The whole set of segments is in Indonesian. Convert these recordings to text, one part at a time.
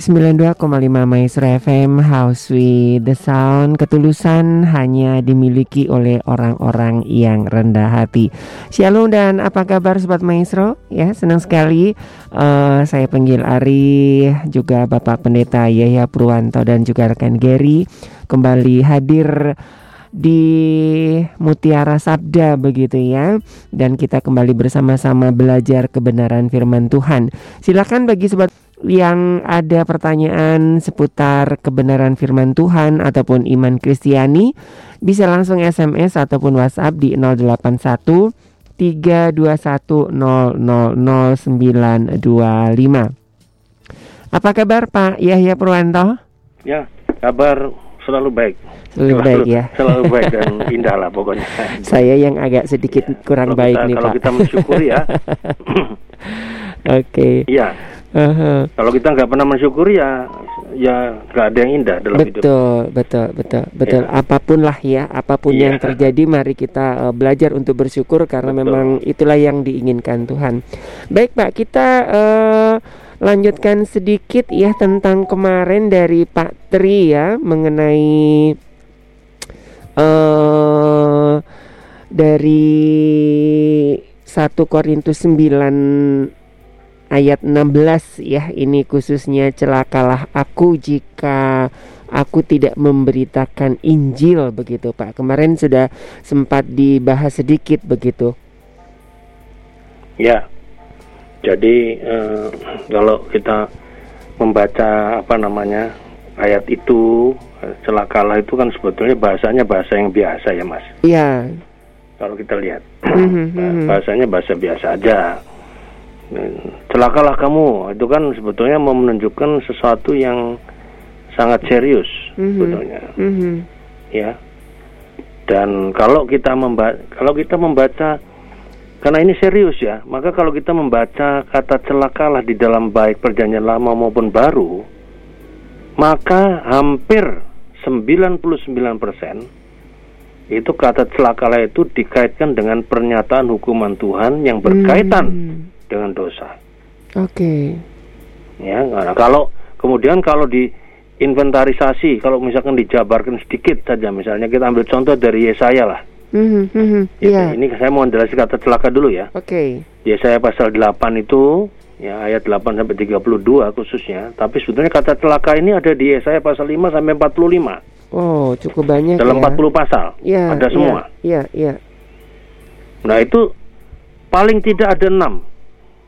92,5 Maestro FM House with the Sound. Ketulusan hanya dimiliki oleh orang-orang yang rendah hati. Shalom dan apa kabar Sobat Maestro? Ya senang sekali. Uh, Saya panggil Ari Juga Bapak Pendeta Yahya Purwanto Dan juga rekan Gary Kembali hadir di Mutiara Sabda begitu ya. Dan kita kembali bersama-sama belajar kebenaran firman Tuhan. Silakan bagi sobat yang ada pertanyaan seputar kebenaran firman Tuhan ataupun iman Kristiani bisa langsung SMS ataupun WhatsApp di 081 321 Apa kabar Pak Yahya Purwanto? Ya, kabar selalu baik. Selalu, selalu baik ya. Selalu baik dan indah lah pokoknya. Saya yang agak sedikit ya, kurang baik kita, nih kalau Pak. Kalau kita mensyukuri ya. Oke. Okay. Iya. Uh-huh. Kalau kita nggak pernah mensyukuri ya ya nggak ada yang indah dalam betul, hidup. Betul, betul, betul, betul. Ya. Apa pun lah ya, apa pun ya. yang terjadi, mari kita uh, belajar untuk bersyukur karena betul. memang itulah yang diinginkan Tuhan. Baik Pak, kita uh, lanjutkan sedikit ya tentang kemarin dari Pak Tri ya mengenai uh, dari 1 Korintus 9 ayat 16 ya ini khususnya celakalah aku jika aku tidak memberitakan Injil begitu Pak. Kemarin sudah sempat dibahas sedikit begitu. Ya. Jadi eh, kalau kita membaca apa namanya ayat itu celakalah itu kan sebetulnya bahasanya bahasa yang biasa ya Mas. Iya. Kalau kita lihat bahasanya bahasa biasa aja celakalah kamu itu kan sebetulnya mau menunjukkan sesuatu yang sangat serius mm-hmm. sebetulnya mm-hmm. ya dan kalau kita membaca kalau kita membaca karena ini serius ya maka kalau kita membaca kata celakalah di dalam baik perjanjian lama maupun baru maka hampir 99% itu kata celakalah itu dikaitkan dengan pernyataan hukuman Tuhan yang berkaitan mm-hmm dengan dosa. Oke. Okay. Ya, karena kalau kemudian kalau di inventarisasi, kalau misalkan dijabarkan sedikit saja, misalnya kita ambil contoh dari Yesaya lah. Mm-hmm, mm-hmm, yeah. Ini saya mau menjelaskan kata celaka dulu ya. Oke. Okay. Yesaya pasal 8 itu ya ayat 8 sampai 32 khususnya, tapi sebetulnya kata celaka ini ada di Yesaya pasal 5 sampai 45. Oh, cukup banyak Dalam ya. 40 pasal. Ya, ada semua. Iya, iya. Nah, itu paling tidak ada enam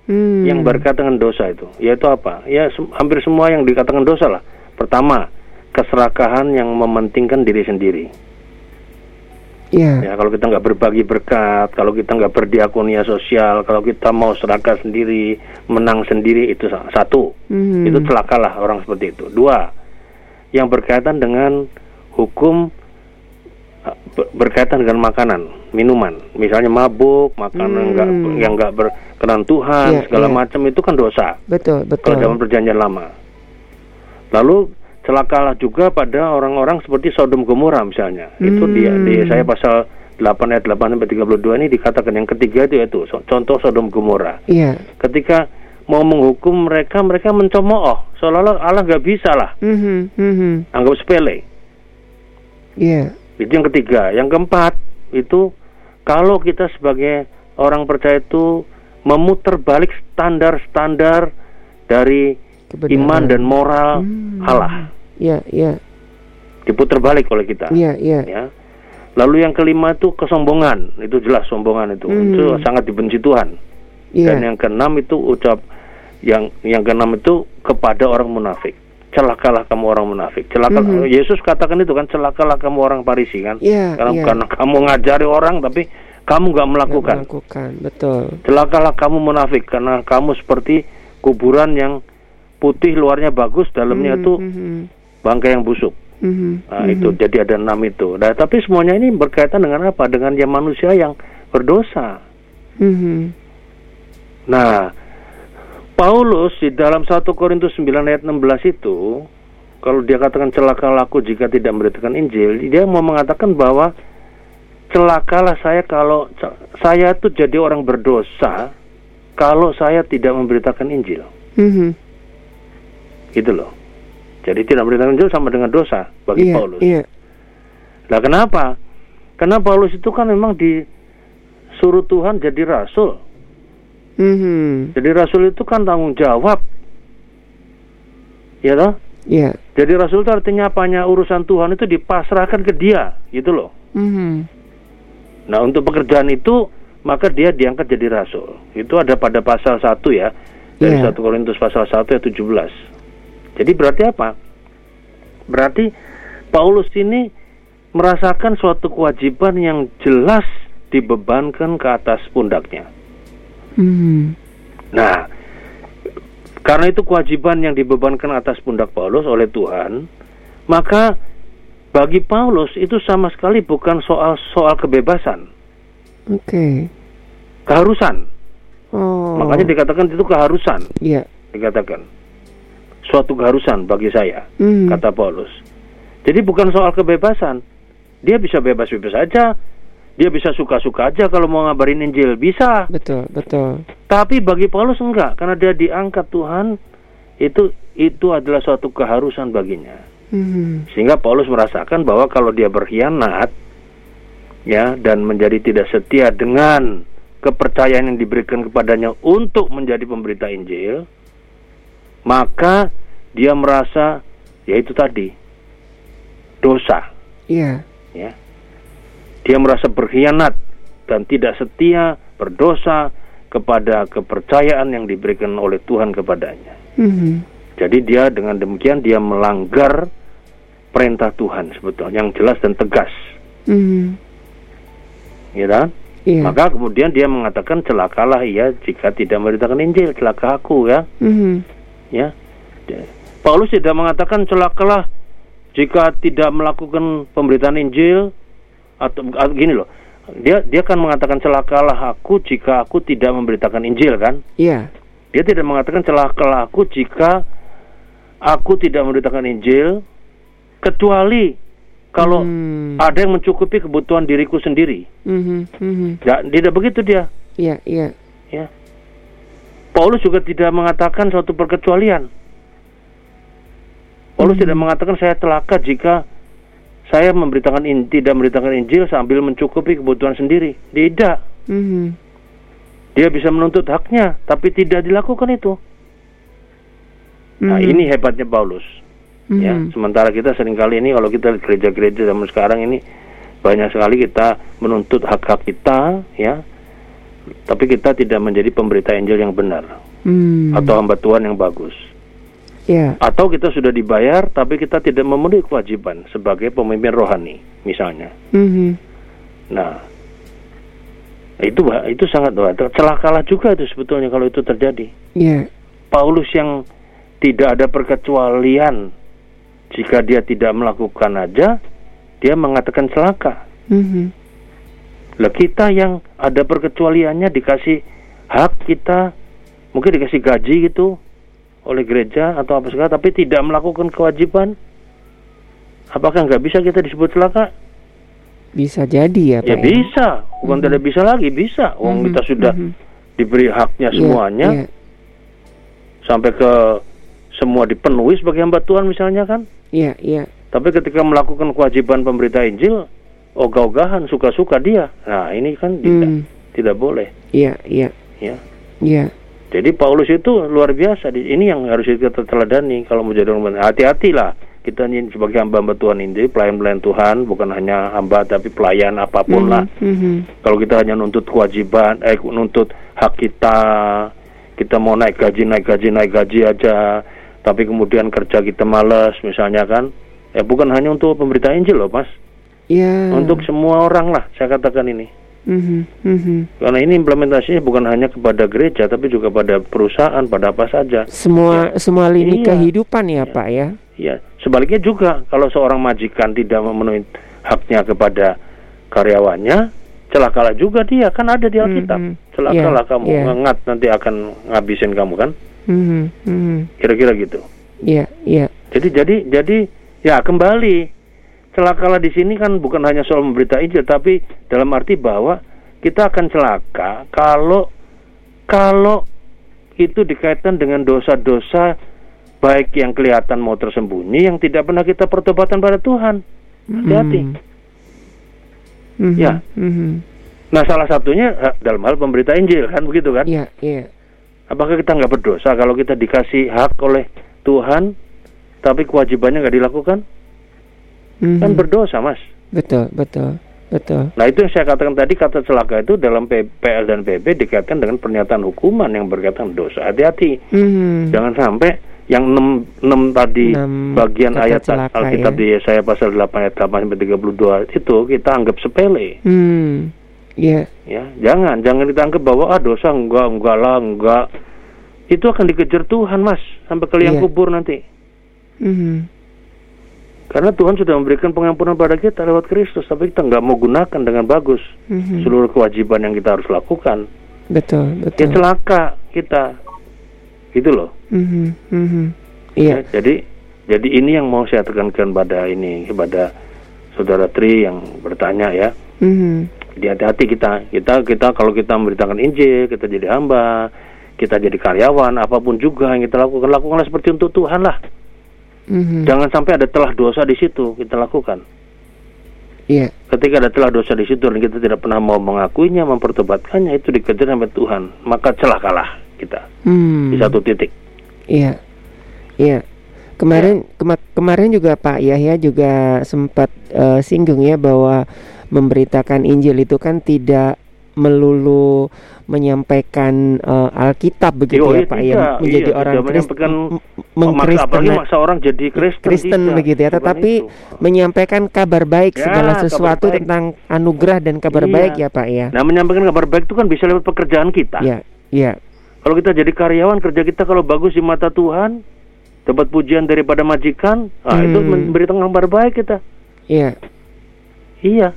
hmm. yang berkaitan dengan dosa itu. Yaitu apa? Ya sem hampir semua yang dikatakan dosa lah. Pertama, keserakahan yang mementingkan diri sendiri. Yeah. Ya, kalau kita nggak berbagi berkat, kalau kita nggak berdiakonia sosial, kalau kita mau serakah sendiri, menang sendiri itu satu, hmm. itu celakalah orang seperti itu. Dua, yang berkaitan dengan hukum berkaitan dengan makanan, minuman, misalnya mabuk, makanan enggak Hmm. yang enggak berkenan Tuhan, Iya, segala iya. macam itu kan dosa. Betul, Kalau betul. dalam perjanjian lama. Lalu celakalah juga pada orang-orang seperti Sodom Gomora misalnya. Itu dia Hmm. di saya pasal 8 ayat 8 sampai 32 ini dikatakan yang ketiga itu yaitu contoh Sodom Gomora. Iya. Ketika mau menghukum mereka, mereka mencemooh seolah-olah Allah nggak bisa lah, Mhm, mhm. anggap sepele. Iya. Itu yang ketiga. Yang keempat itu kalau kita sebagai orang percaya itu memutar balik standar-standar dari Kebenaran. iman dan moral Hmm. Allah. Iya, iya. Diputar balik oleh kita. Iya, iya. Ya. Lalu yang kelima itu kesombongan. Itu jelas sombongan itu. Hmm. Itu sangat dibenci Tuhan. Iya. Dan yang keenam itu ucap yang yang keenam itu kepada orang munafik. Celakalah kamu orang munafik. Celakalah Mhm. Yesus katakan itu kan celakalah kamu orang Parisi kan. Iya, Karena, iya. karena kamu ngajari orang tapi kamu nggak melakukan. melakukan, betul. Celakalah kamu munafik karena kamu seperti kuburan yang putih luarnya bagus, dalamnya itu mhm, bangkai yang busuk. mhm, Nah, mhm. itu jadi ada enam itu. Nah, tapi semuanya ini berkaitan dengan apa? Dengan yang manusia yang berdosa. Mhm. Nah, Paulus di dalam 1 Korintus 9 ayat 16 itu kalau dia katakan celakalah aku jika tidak memberitakan Injil, dia mau mengatakan bahwa celakalah saya kalau saya itu jadi orang berdosa kalau saya tidak memberitakan Injil. Mhm. Gitu loh. Jadi tidak memberitakan Injil sama dengan dosa bagi Iya, Paulus. iya. Nah, kenapa? Karena Paulus itu kan memang disuruh Tuhan jadi rasul. Mhm. Jadi rasul itu kan tanggung jawab. Ya toh? Iya. Jadi rasul itu artinya apanya urusan Tuhan itu dipasrahkan ke dia, gitu loh. Mhm. Nah, untuk pekerjaan itu maka dia diangkat jadi rasul. Itu ada pada pasal 1 ya. Dari Iya. 1 Korintus pasal 1 ayat 17. Jadi berarti apa? Berarti Paulus ini merasakan suatu kewajiban yang jelas dibebankan ke atas pundaknya. Mhm. Nah, karena itu kewajiban yang dibebankan atas pundak Paulus oleh Tuhan, maka bagi Paulus itu sama sekali bukan soal soal kebebasan, Oke. keharusan. Oh. Makanya dikatakan itu keharusan, Iya. dikatakan suatu keharusan bagi saya, Mhm. kata Paulus. Jadi bukan soal kebebasan, dia bisa bebas-bebas aja, dia bisa suka-suka aja kalau mau ngabarin Injil bisa. Betul, betul. Tapi bagi Paulus enggak, karena dia diangkat Tuhan, itu itu adalah suatu keharusan baginya. Mhm. Sehingga Paulus merasakan bahwa kalau dia berkhianat ya dan menjadi tidak setia dengan kepercayaan yang diberikan kepadanya untuk menjadi pemberita Injil, maka dia merasa yaitu tadi dosa Iya. ya. Dia merasa berkhianat dan tidak setia, berdosa kepada kepercayaan yang diberikan oleh Tuhan kepadanya. Mhm. Jadi dia dengan demikian dia melanggar perintah Tuhan sebetulnya yang jelas dan tegas, Mhm. ya kan? Iya. Maka kemudian dia mengatakan celakalah ia jika tidak memberitakan Injil, celaka aku ya, Mhm. ya. Paulus tidak mengatakan celakalah jika tidak melakukan pemberitaan Injil atau atau gini loh. Dia dia kan mengatakan celakalah aku jika aku tidak memberitakan Injil kan? Iya. Dia tidak mengatakan celakalah aku jika aku tidak memberitakan Injil kecuali kalau Hmm. ada yang mencukupi kebutuhan diriku sendiri. Mhm. Mhm. Ya, tidak begitu dia, Iya, iya. ya. Paulus juga tidak mengatakan suatu perkecualian. Paulus Hmm. tidak mengatakan saya celaka jika saya memberitakan in, tidak memberitakan Injil sambil mencukupi kebutuhan sendiri. Tidak. Mhm. Dia bisa menuntut haknya, tapi tidak dilakukan itu. Nah, Mhm. ini hebatnya Paulus. Ya, Mhm. sementara kita sering kali ini kalau kita gereja-gereja zaman sekarang ini banyak sekali kita menuntut hak-hak kita, ya. Tapi kita tidak menjadi pemberita Injil yang benar Mhm. atau hamba Tuhan yang bagus. Iya. Atau kita sudah dibayar tapi kita tidak memenuhi kewajiban sebagai pemimpin rohani, misalnya. Mhm. Nah, itu itu sangat celakalah juga itu sebetulnya kalau itu terjadi. Iya. Paulus yang tidak ada perkecualian jika dia tidak melakukan aja dia mengatakan celaka. Mhm. Lah kita yang ada perkecualiannya dikasih hak kita mungkin dikasih gaji gitu oleh gereja atau apa segala tapi tidak melakukan kewajiban apakah nggak bisa kita disebut celaka? Bisa jadi ya, Pak. Ya bisa, bukan tidak bisa lagi bisa. Wong Mhm, kita sudah mhm. diberi haknya Iya, semuanya iya. sampai ke semua dipenuhi sebagai hamba Tuhan misalnya kan. Iya, iya. Tapi ketika melakukan kewajiban pemberita Injil, ogah-ogahan, suka-suka dia. Nah, ini kan tidak Hmm. tidak boleh, Iya, iya. ya. Iya. Jadi Paulus itu luar biasa. Ini yang harus kita teladani kalau mau jadi orang benar. Hati-hatilah kita ini sebagai hamba-hamba Tuhan ini, pelayan-pelayan Tuhan, bukan hanya hamba tapi pelayan apa pun lah. Mhm. Kalau kita hanya nuntut kewajiban, eh nuntut hak kita, kita mau naik gaji, naik gaji, naik gaji aja, tapi kemudian kerja kita males misalnya kan, eh bukan hanya untuk pemberita Injil loh mas, Iya. untuk semua orang lah saya katakan ini. Mhm. Mhm. Karena ini implementasinya bukan hanya kepada gereja, tapi juga pada perusahaan, pada apa saja. Semua semua lini Iya. kehidupan ya, Pak ya. Ya, sebaliknya juga kalau seorang majikan tidak memenuhi haknya kepada karyawannya, celakalah juga dia kan ada di Alkitab. Mhm. Celakalah Iya, kamu, iya. ngengat nanti akan ngabisin kamu kan? Mhm. Mhm. Kira-kira gitu. Iya, iya. Jadi jadi jadi ya kembali celakalah di sini kan bukan hanya soal memberita Injil, tapi dalam arti bahwa kita akan celaka kalau kalau itu dikaitkan dengan dosa-dosa baik yang kelihatan mau tersembunyi yang tidak pernah kita pertobatan pada Tuhan. Hati-hati. Mhm. Ya. Mhm. Nah, salah satunya eh, dalam hal pemberita Injil kan begitu kan? Iya, iya. Apakah kita nggak berdosa kalau kita dikasih hak oleh Tuhan, tapi kewajibannya nggak dilakukan? Mhm. Kan berdosa, Mas. Betul, betul, betul. Nah, itu yang saya katakan tadi kata celaka itu dalam PL dan PP dikaitkan dengan pernyataan hukuman yang berkaitan dosa. Hati-hati. Mhm. Jangan sampai yang 6, 6 tadi Enam bagian kata ayat celaka, Alkitab ya. di Yesaya pasal 8 ayat 8 sampai 32 itu kita anggap sepele. Hmm. Iya. Ya, jangan jangan kita anggap bahwa ah dosa enggak enggak lah enggak. Itu akan dikejar Tuhan, Mas, sampai ke liang Iya. kubur nanti. Mhm. Karena Tuhan sudah memberikan pengampunan pada kita lewat Kristus, tapi kita nggak mau gunakan dengan bagus Mhm. seluruh kewajiban yang kita harus lakukan. Betul, Ya betul. celaka kita. Gitu loh. Mhm. Mhm. Iya. Ya, jadi jadi ini yang mau saya tekankan pada ini kepada saudara Tri yang bertanya ya. Mhm. Jadi hati-hati kita. Kita kita kalau kita memberitakan Injil, kita jadi hamba, kita jadi karyawan, apa pun juga yang kita lakukan, lakukanlah seperti untuk Tuhan lah. Mhm. Jangan sampai ada telah dosa di situ kita lakukan. Iya. Ketika ada telah dosa di situ dan kita tidak pernah mau mengakuinya, mempertobatkannya, itu dikejar sampai Tuhan. Maka celakalah kita Hmm. di satu titik. Iya, iya. Kemarin kema- kemarin juga Pak Yahya juga sempat eh, singgung ya bahwa memberitakan Injil itu kan tidak melulu menyampaikan eh, Alkitab begitu Yo, ya iya, Pak tidak. ya menjadi Iya, orang Kristen mengkristen apalagi maksa orang jadi Kristen, Kristen tidak. begitu ya tetapi itu. menyampaikan kabar baik Ya, segala sesuatu baik. tentang anugerah dan kabar Iya. baik ya Pak ya. Nah, menyampaikan kabar baik itu kan bisa lewat pekerjaan kita. Iya, iya. Kalau kita jadi karyawan, kerja kita kalau bagus di mata Tuhan, dapat pujian daripada majikan, ah itu Hmm. memberikan kabar baik kita. Iya. Iya.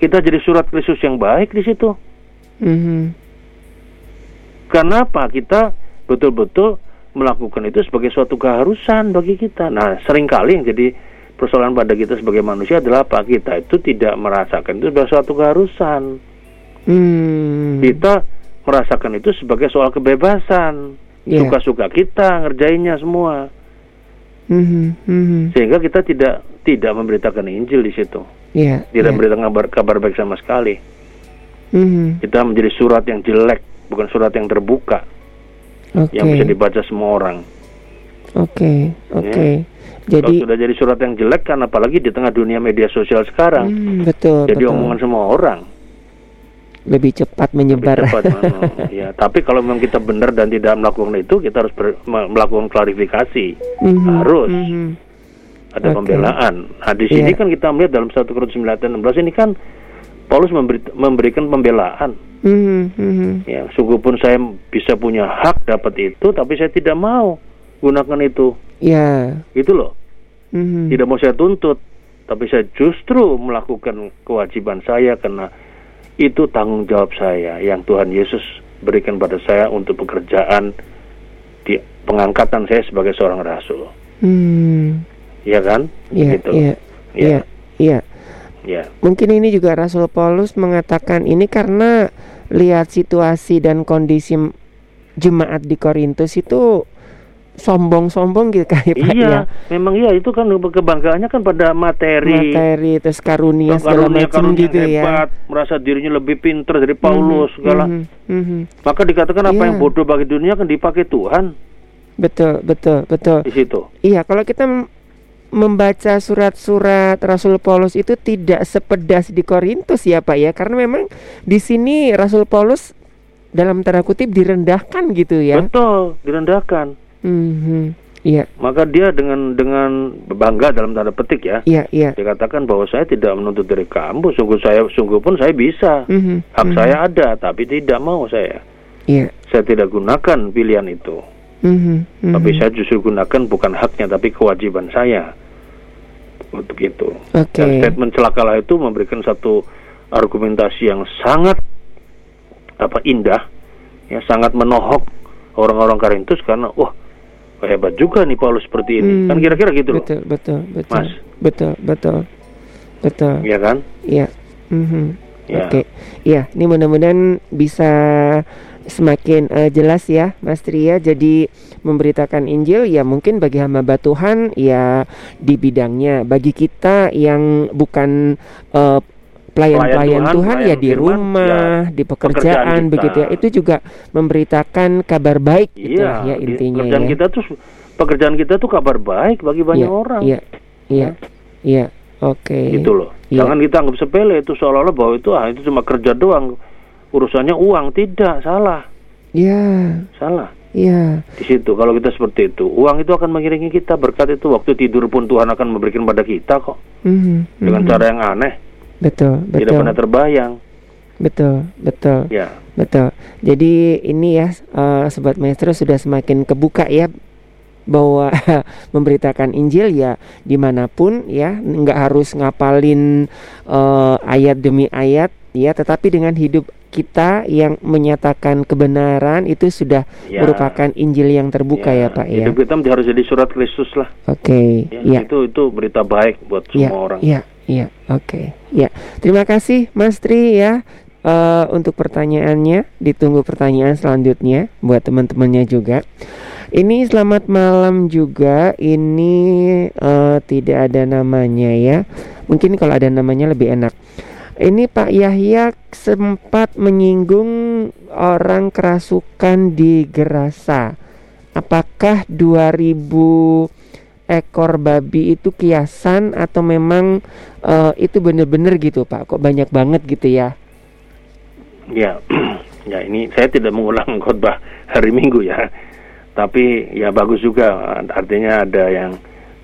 Kita jadi surat Kristus yang baik di situ. Mhm. Karena apa? Kita betul-betul melakukan itu sebagai suatu keharusan bagi kita. Nah, sering kali yang jadi persoalan pada kita sebagai manusia adalah apa? Kita itu tidak merasakan itu sebagai suatu keharusan. Hmm. Kita merasakan itu sebagai soal kebebasan. Iya. Suka-suka kita ngerjainnya semua. Mhm, mhm. Sehingga kita tidak tidak memberitakan Injil di situ. Iya. Tidak iya. memberitakan kabar, kabar baik sama sekali. Mhm. Kita menjadi surat yang jelek, bukan surat yang terbuka, Oke. yang bisa dibaca semua orang. Oke, oke. Kalau Jadi sudah jadi surat yang jelek kan apalagi di tengah dunia media sosial sekarang. Hmm, betul, jadi betul. omongan semua orang. Lebih cepat Lebih menyebar. cepat, mana. ya, tapi kalau memang kita benar dan tidak melakukan itu, kita harus ber- melakukan klarifikasi. Mhm, Harus. mhm. Ada Oke. pembelaan. Nah, di sini Iya. kan kita melihat dalam 1 Korintus 9 ayat 16 ini kan Paulus memberi- memberikan pembelaan. Mhm, mhm. Ya, sungguh pun saya bisa punya hak dapat itu, tapi saya tidak mau gunakan itu. Ya. Itu loh. mhm. Tidak mau saya tuntut, tapi saya justru melakukan kewajiban saya karena itu tanggung jawab saya yang Tuhan Yesus berikan pada saya untuk pekerjaan di pengangkatan saya sebagai seorang rasul. Hmm. Iya kan? Iya, Gitu. iya, Iya. iya, iya. Ya. Mungkin ini juga Rasul Paulus mengatakan ini karena lihat situasi dan kondisi jemaat di Korintus itu sombong-sombong gitu kayak Pak Iya, ya. memang iya itu kan kebanggaannya kan pada materi, Materi terus karunia segala karunia macam karunia gitu ya. hebat, merasa dirinya lebih pintar dari Paulus Mhm, segala. mhm, mhm. Maka dikatakan apa Iya. yang bodoh bagi dunia kan dipakai Tuhan Betul, betul, betul. di situ. Iya, kalau kita membaca surat-surat Rasul Paulus itu tidak sepedas di Korintus ya Pak ya, karena memang di sini Rasul Paulus dalam tanda kutip direndahkan gitu ya. Betul, direndahkan. Mhm. Iya, Maka dia dengan dengan bangga dalam tanda petik ya, iya, iya. dikatakan bahwa saya tidak menuntut dari kamu, sungguh saya sungguh pun saya bisa. Mhm, Hak mhm. saya ada, tapi tidak mau saya. Iya. Saya tidak gunakan pilihan itu. Mhm, mhm. Tapi saya justru gunakan bukan haknya tapi kewajiban saya untuk itu. Oke. Dan statement celakalah itu memberikan satu argumentasi yang sangat apa indah, ya sangat menohok orang-orang Korintus karena wah hebat juga nih Paulus seperti ini. Hmm, Kan kira-kira gitu loh. Betul, betul, betul. Mas. Betul, betul. Betul. Ya kan? Iya. Mhm. Ya. Oke. Iya, ini mudah-mudahan bisa semakin uh, jelas ya Mas Tria jadi memberitakan Injil ya mungkin bagi hamba Tuhan ya di bidangnya bagi kita yang bukan uh, pelayan-pelayan Tuhan, Tuhan ya di rumah, ya, di pekerjaan, begitu ya. Itu juga memberitakan kabar baik gitu ya, ya intinya pekerjaan ya. kita tuh pekerjaan kita tuh kabar baik bagi banyak ya, orang. Iya. Iya. Iya. Oke. Okay. Gitu loh. Ya. Jangan kita anggap sepele itu seolah-olah bahwa itu ah itu cuma kerja doang. Urusannya uang tidak, salah. Iya. Salah. Iya. Di situ kalau kita seperti itu, uang itu akan mengiringi kita. Berkat itu waktu tidur pun Tuhan akan memberikan pada kita kok. Mm -hmm. Dengan mm -hmm. cara yang aneh. Betul, betul. Tidak pernah terbayang. Betul, betul. Ya. Betul. Jadi ini ya, uh, sobat maestro sudah semakin kebuka ya bahwa memberitakan Injil ya di mana pun ya nggak harus ngapalin uh, ayat demi ayat ya tetapi dengan hidup kita yang menyatakan kebenaran itu sudah ya. merupakan Injil yang terbuka ya, ya Pak ya. Hidup kita harus jadi surat Kristus lah. Oke. Okay. Ya, ya. Itu itu berita baik buat ya, semua orang. Iya, iya. Oke. Okay. Ya. Terima kasih Mas Tri ya uh, untuk pertanyaannya. Ditunggu pertanyaan selanjutnya buat teman-temannya juga. Ini selamat malam juga. Ini uh, tidak ada namanya ya. Mungkin kalau ada namanya lebih enak. Ini Pak Yahya sempat menyinggung orang kerasukan di Gerasa. Apakah 2000 ekor babi itu kiasan atau memang uh, itu benar-benar gitu Pak? Kok banyak banget gitu ya? Ya, ya ini saya tidak mengulang khotbah hari Minggu ya tapi ya bagus juga artinya ada yang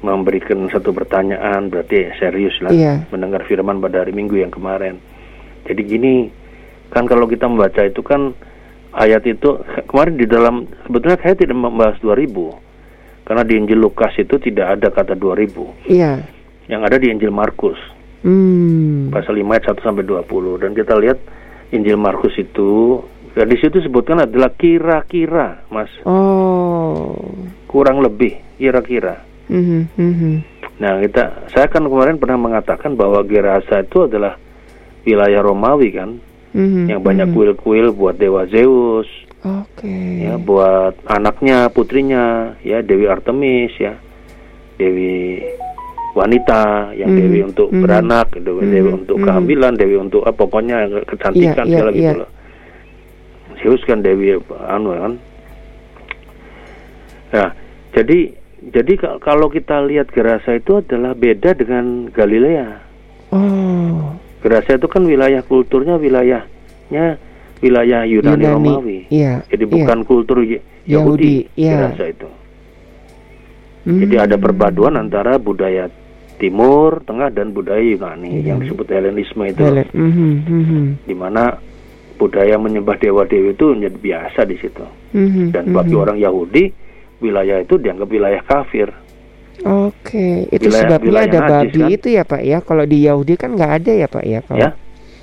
memberikan satu pertanyaan berarti serius lah iya. mendengar firman pada hari Minggu yang kemarin. Jadi gini kan kalau kita membaca itu kan ayat itu kemarin di dalam sebetulnya saya tidak membahas 2000 karena di Injil Lukas itu tidak ada kata 2000. Iya. Yang ada di Injil Markus. Hmm. Pasal 5 ayat 1 sampai 20 dan kita lihat Injil Markus itu Ya, di situ sebutkan adalah kira-kira, Mas. Oh. Kurang lebih, kira-kira. Mm -hmm. Nah, kita, saya kan kemarin pernah mengatakan bahwa Gerasa itu adalah wilayah Romawi kan, mm -hmm. yang banyak mhm. kuil-kuil buat dewa Zeus. Okay. Ya, buat anaknya, putrinya, ya Dewi Artemis, ya Dewi wanita, yang mm -hmm. Dewi untuk mm -hmm. beranak, Dewi, mm -hmm. Dewi untuk mhm. kehamilan, Dewi untuk apa, pokoknya kecantikan yeah, segala yeah, gitu yeah. loh. Zeus kan Dewi anu kan. Nah, jadi jadi kalau kita lihat Gerasa itu adalah beda dengan Galilea. Oh. Gerasa itu kan wilayah kulturnya wilayahnya wilayah Yunani, Yunani Romawi. Iya. Jadi bukan iya. kultur Yahudi, Yahudi iya. Gerasa itu. Hmm. Jadi ada perpaduan antara budaya Timur, Tengah dan budaya Yunani iya. yang disebut Helenisme itu. Helen. Mm -hmm. Mm -hmm. Di mana budaya menyembah dewa-dewi itu menjadi biasa di situ. Mm-hmm, Dan bagi mm-hmm. orang Yahudi, wilayah itu dianggap wilayah kafir. Oke, itu wilayah, sebabnya wilayah ada najis, babi kan? itu ya Pak ya. Kalau di Yahudi kan nggak ada ya Pak ya. Kalau, ya?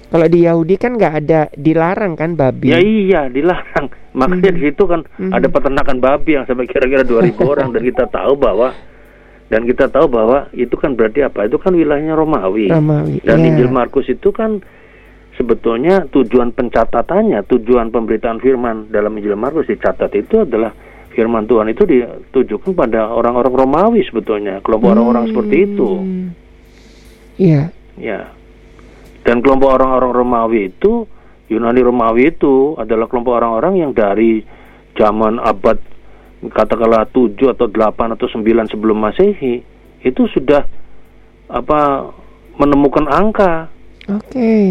kalau di Yahudi kan nggak ada dilarang kan babi. Ya iya dilarang. Makanya mm-hmm. di situ kan mm-hmm. ada peternakan babi yang sampai kira-kira 2000 orang dan kita tahu bahwa dan kita tahu bahwa itu kan berarti apa? Itu kan wilayahnya Romawi. Romawi dan yeah. Injil Markus itu kan sebetulnya tujuan pencatatannya, tujuan pemberitaan firman dalam Injil Markus dicatat itu adalah firman Tuhan itu ditujukan pada orang-orang Romawi sebetulnya, kelompok orang-orang hmm. seperti itu. Iya. Ya. Dan kelompok orang-orang Romawi itu, Yunani Romawi itu adalah kelompok orang-orang yang dari zaman abad katakanlah 7 atau 8 atau 9 sebelum Masehi itu sudah apa menemukan angka. Oke. Okay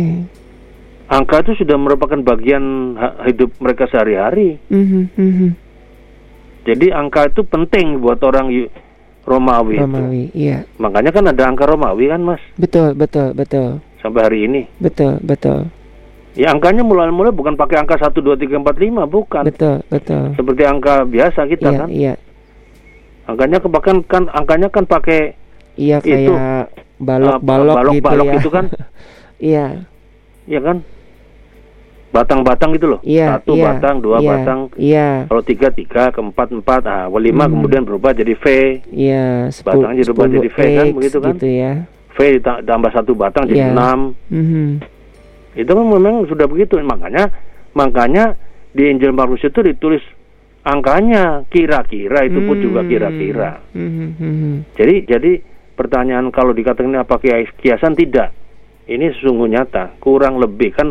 angka itu sudah merupakan bagian hidup mereka sehari-hari. Mm -hmm. Jadi angka itu penting buat orang Romawi, Romawi itu. iya. Makanya kan ada angka Romawi kan, Mas? Betul, betul, betul. Sampai hari ini. Betul, betul. Ya angkanya mulai-mulai bukan pakai angka 1 2 3 4 5, bukan. Betul, betul. Seperti angka biasa kita iya, kan? Iya. Angkanya bahkan kan angkanya kan pakai Iya kayak balok-balok uh, gitu balok ya. itu kan? iya. Iya kan? Batang-batang gitu loh. Iya, Satu iya, batang, dua iya, batang. Iya. Kalau tiga tiga, keempat empat, ah, lima hmm. kemudian berubah jadi V. Iya. Batangnya berubah jadi V kan, begitu kan? Gitu ya. V ditambah satu batang jadi iya. enam. Mm -hmm. Itu kan memang sudah begitu. Makanya makanya di Injil Markus itu ditulis angkanya kira-kira itu pun juga hmm. kira-kira. Hmm, hmm, jadi jadi pertanyaan kalau dikatakan apa kiasan tidak. Ini sesungguh nyata, kurang lebih kan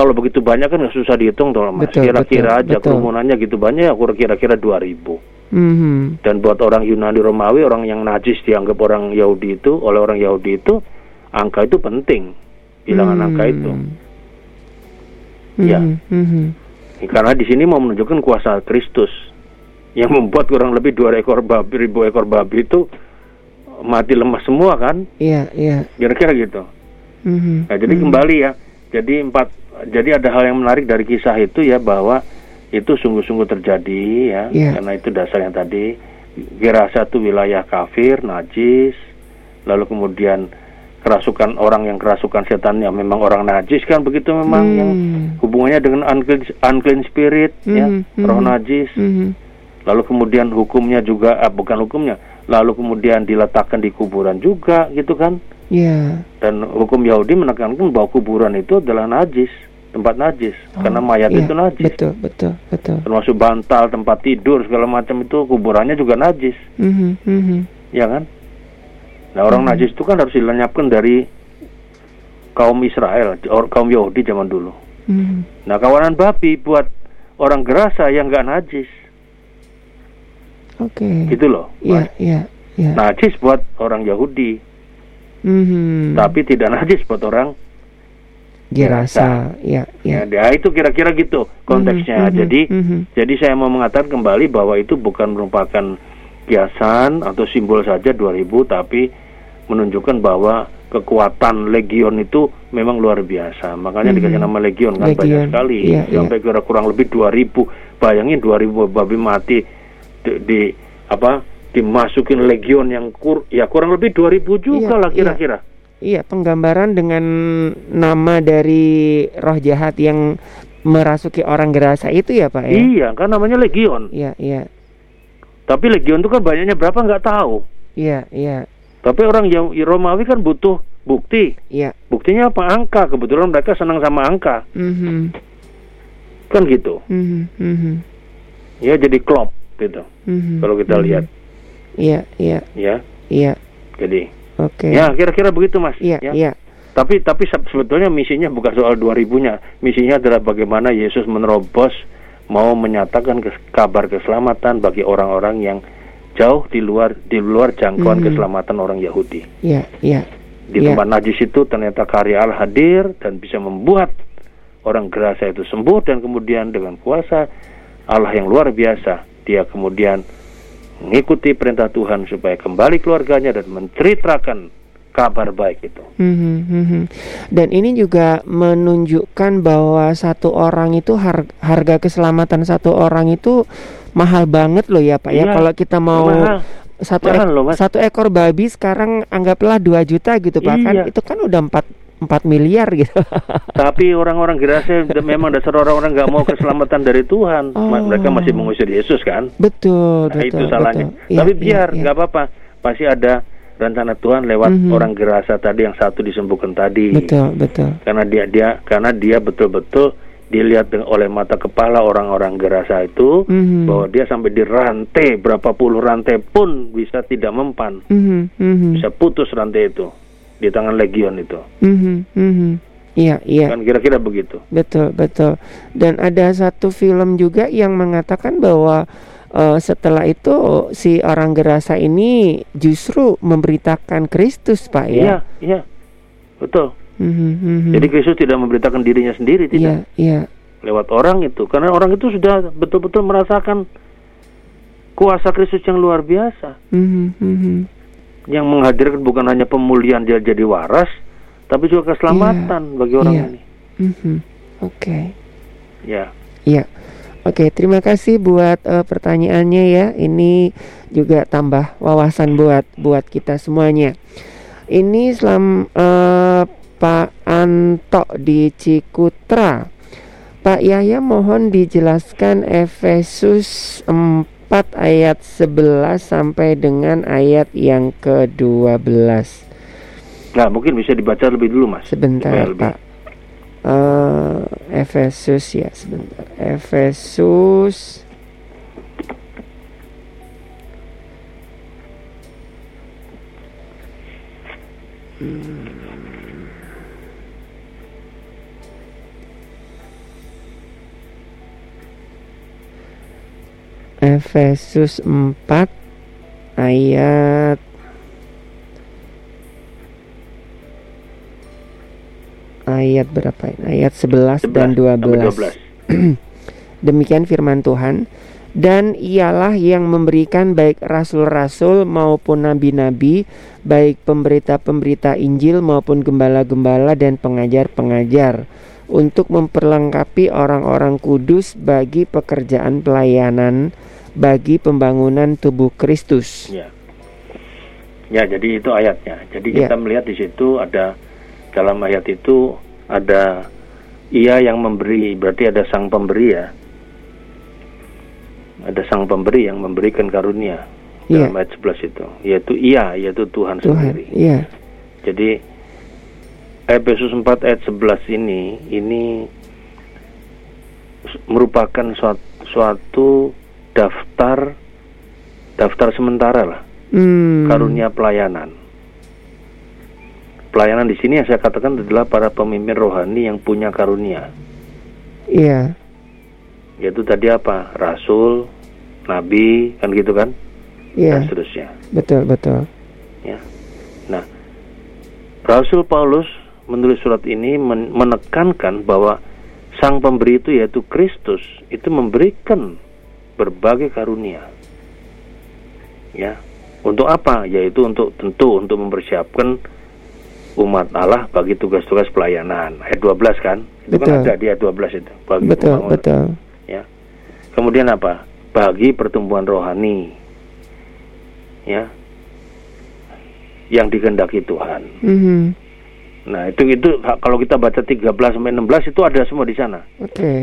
kalau begitu banyak kan nggak susah dihitung tuh mas. Kira-kira aja betul. kerumunannya gitu banyak ya kira-kira dua ribu. Mm-hmm. Dan buat orang Yunani Romawi, orang yang najis dianggap orang Yahudi itu oleh orang Yahudi itu angka itu penting, bilangan mm-hmm. angka itu. Mm-hmm. Ya. Mm-hmm. Karena di sini mau menunjukkan kuasa Kristus yang membuat kurang lebih dua ekor babi, ribu ekor babi itu mati lemas semua kan? Iya, iya. Kira-kira gitu. Mm-hmm. Nah, jadi mm-hmm. kembali ya. Jadi empat. Jadi ada hal yang menarik dari kisah itu ya bahwa itu sungguh-sungguh terjadi ya. Yeah. Karena itu dasarnya tadi. Gerasa itu wilayah kafir, najis. Lalu kemudian kerasukan orang yang kerasukan setan yang memang orang najis kan begitu memang hmm. yang hubungannya dengan unclean, unclean spirit hmm. ya hmm. roh najis hmm. lalu kemudian hukumnya juga ah, bukan hukumnya lalu kemudian diletakkan di kuburan juga gitu kan yeah. dan hukum Yahudi menekankan bahwa kuburan itu adalah najis tempat najis oh, karena mayat yeah. itu najis betul betul betul termasuk bantal tempat tidur segala macam itu kuburannya juga najis mm -hmm, mm -hmm. ya kan Nah orang hmm. najis itu kan harus dilenyapkan dari kaum Israel, kaum Yahudi zaman dulu. Hmm. Nah kawanan babi buat orang gerasa yang nggak najis. Oke. Okay. Gitu loh. Iya, iya, iya. Najis buat orang Yahudi. Hmm. Tapi tidak najis buat orang gerasa. Iya, iya. Ya, itu kira-kira gitu konteksnya. Hmm. Jadi, hmm. jadi saya mau mengatakan kembali bahwa itu bukan merupakan kiasan atau simbol saja 2000 tapi menunjukkan bahwa kekuatan legion itu memang luar biasa. Makanya mm -hmm. dikasih nama legion kan legion. banyak sekali. Yeah, iya. Sampai yeah. kira kurang lebih 2000. Bayangin 2000 babi mati di, di apa dimasukin legion yang kur ya kurang lebih 2000 juga yeah, lah kira-kira. Yeah. Iya, penggambaran dengan nama dari roh jahat yang merasuki orang gerasa itu ya, Pak ya? Iya, kan namanya legion. Iya, iya. Tapi legion itu kan banyaknya berapa nggak tahu. Iya, iya. Tapi orang yang Romawi kan butuh bukti. Iya. Buktinya apa? Angka. Kebetulan mereka senang sama angka. Mm -hmm. Kan gitu. Mm -hmm. Ya jadi klop gitu. Mm -hmm. Kalau kita mm -hmm. lihat. Iya, iya. Ya. Iya. Jadi. Oke. Okay. Ya kira-kira begitu mas. Iya, ya. iya. Tapi tapi sebetulnya misinya bukan soal 2000-nya. Misinya adalah bagaimana Yesus menerobos mau menyatakan kes kabar keselamatan bagi orang-orang yang jauh di luar di luar jangkauan mm -hmm. keselamatan orang Yahudi. Iya, yeah, iya. Yeah. Di yeah. tempat najis itu ternyata karya Allah hadir dan bisa membuat orang gerasa itu sembuh dan kemudian dengan kuasa Allah yang luar biasa dia kemudian mengikuti perintah Tuhan supaya kembali keluarganya dan menceritakan kabar baik itu. Hmm, hmm, hmm. Dan ini juga menunjukkan bahwa satu orang itu harga, harga keselamatan satu orang itu mahal banget loh ya Pak ya. Iya, Kalau kita mau mahal. satu mahal ek, loh, satu ekor babi sekarang anggaplah 2 juta gitu Pak kan iya. itu kan udah 4 4 miliar gitu. Tapi orang-orang gerasa memang dasar orang-orang nggak mau keselamatan dari Tuhan. Oh. Mereka masih mengusir Yesus kan. Betul, nah, betul. itu salahnya. Betul. Tapi iya, biar iya. nggak iya, apa-apa. Pasti ada rencana Tuhan lewat mm -hmm. orang gerasa tadi yang satu disembuhkan tadi. Betul, betul. Karena dia dia karena dia betul-betul dilihat oleh mata kepala orang-orang gerasa itu mm -hmm. bahwa dia sampai di rantai berapa puluh rantai pun bisa tidak mempan. Mm -hmm. Bisa putus rantai itu di tangan legion itu. Mm -hmm. Mm -hmm. Iya, iya. Kan kira-kira begitu. Betul, betul. Dan ada satu film juga yang mengatakan bahwa uh, setelah itu si orang gerasa ini justru memberitakan Kristus, Pak ya. Iya, iya. Betul. Mm-hmm, mm-hmm. Jadi Kristus tidak memberitakan dirinya sendiri, tidak. Iya, iya. Lewat orang itu, karena orang itu sudah betul-betul merasakan kuasa Kristus yang luar biasa. Mm-hmm, mm-hmm. Yang menghadirkan bukan hanya pemulihan dia jadi waras, tapi juga keselamatan yeah, bagi orang yeah. ini. Mm-hmm. Oke. Okay. Ya. Iya. Oke, terima kasih buat uh, pertanyaannya ya. Ini juga tambah wawasan buat buat kita semuanya. Ini selam uh, Pak Anto di Cikutra. Pak Yahya mohon dijelaskan Efesus 4 ayat 11 sampai dengan ayat yang ke-12. Nah, mungkin bisa dibaca lebih dulu, Mas. Sebentar, Pak. uh, Efesus ya sebentar Efesus Efesus 4 ayat ayat berapa ini? Ayat 11, 11 dan 12. 12. Demikian firman Tuhan. Dan ialah yang memberikan baik rasul-rasul maupun nabi-nabi, baik pemberita-pemberita Injil maupun gembala-gembala dan pengajar-pengajar untuk memperlengkapi orang-orang kudus bagi pekerjaan pelayanan bagi pembangunan tubuh Kristus. Ya. Ya, jadi itu ayatnya. Jadi ya. kita melihat di situ ada dalam ayat itu ada ia yang memberi, berarti ada sang pemberi ya. Ada sang pemberi yang memberikan karunia. Ya. Dalam ayat 11 itu, yaitu ia, yaitu Tuhan, Tuhan sendiri. Iya. Jadi Efesus 4 ayat 11 ini ini merupakan suatu, suatu daftar daftar sementara lah hmm. karunia pelayanan. Pelayanan di sini yang saya katakan adalah para pemimpin rohani yang punya karunia. Iya. Yaitu tadi apa? Rasul, nabi, kan gitu kan? Iya. Dan seterusnya. Betul, betul. Ya. Nah, Rasul Paulus menulis surat ini menekankan bahwa sang pemberi itu yaitu Kristus itu memberikan berbagai karunia. Ya. Untuk apa? Yaitu untuk tentu untuk mempersiapkan umat Allah bagi tugas-tugas pelayanan. Ayat 12 kan? Itu kan betul. kan ada di ayat 12 itu. Bagi betul, betul. Ya. Kemudian apa? Bagi pertumbuhan rohani. Ya. Yang dikehendaki Tuhan. Mm -hmm. Nah, itu itu kalau kita baca 13 sampai 16 itu ada semua di sana. Oke. Okay.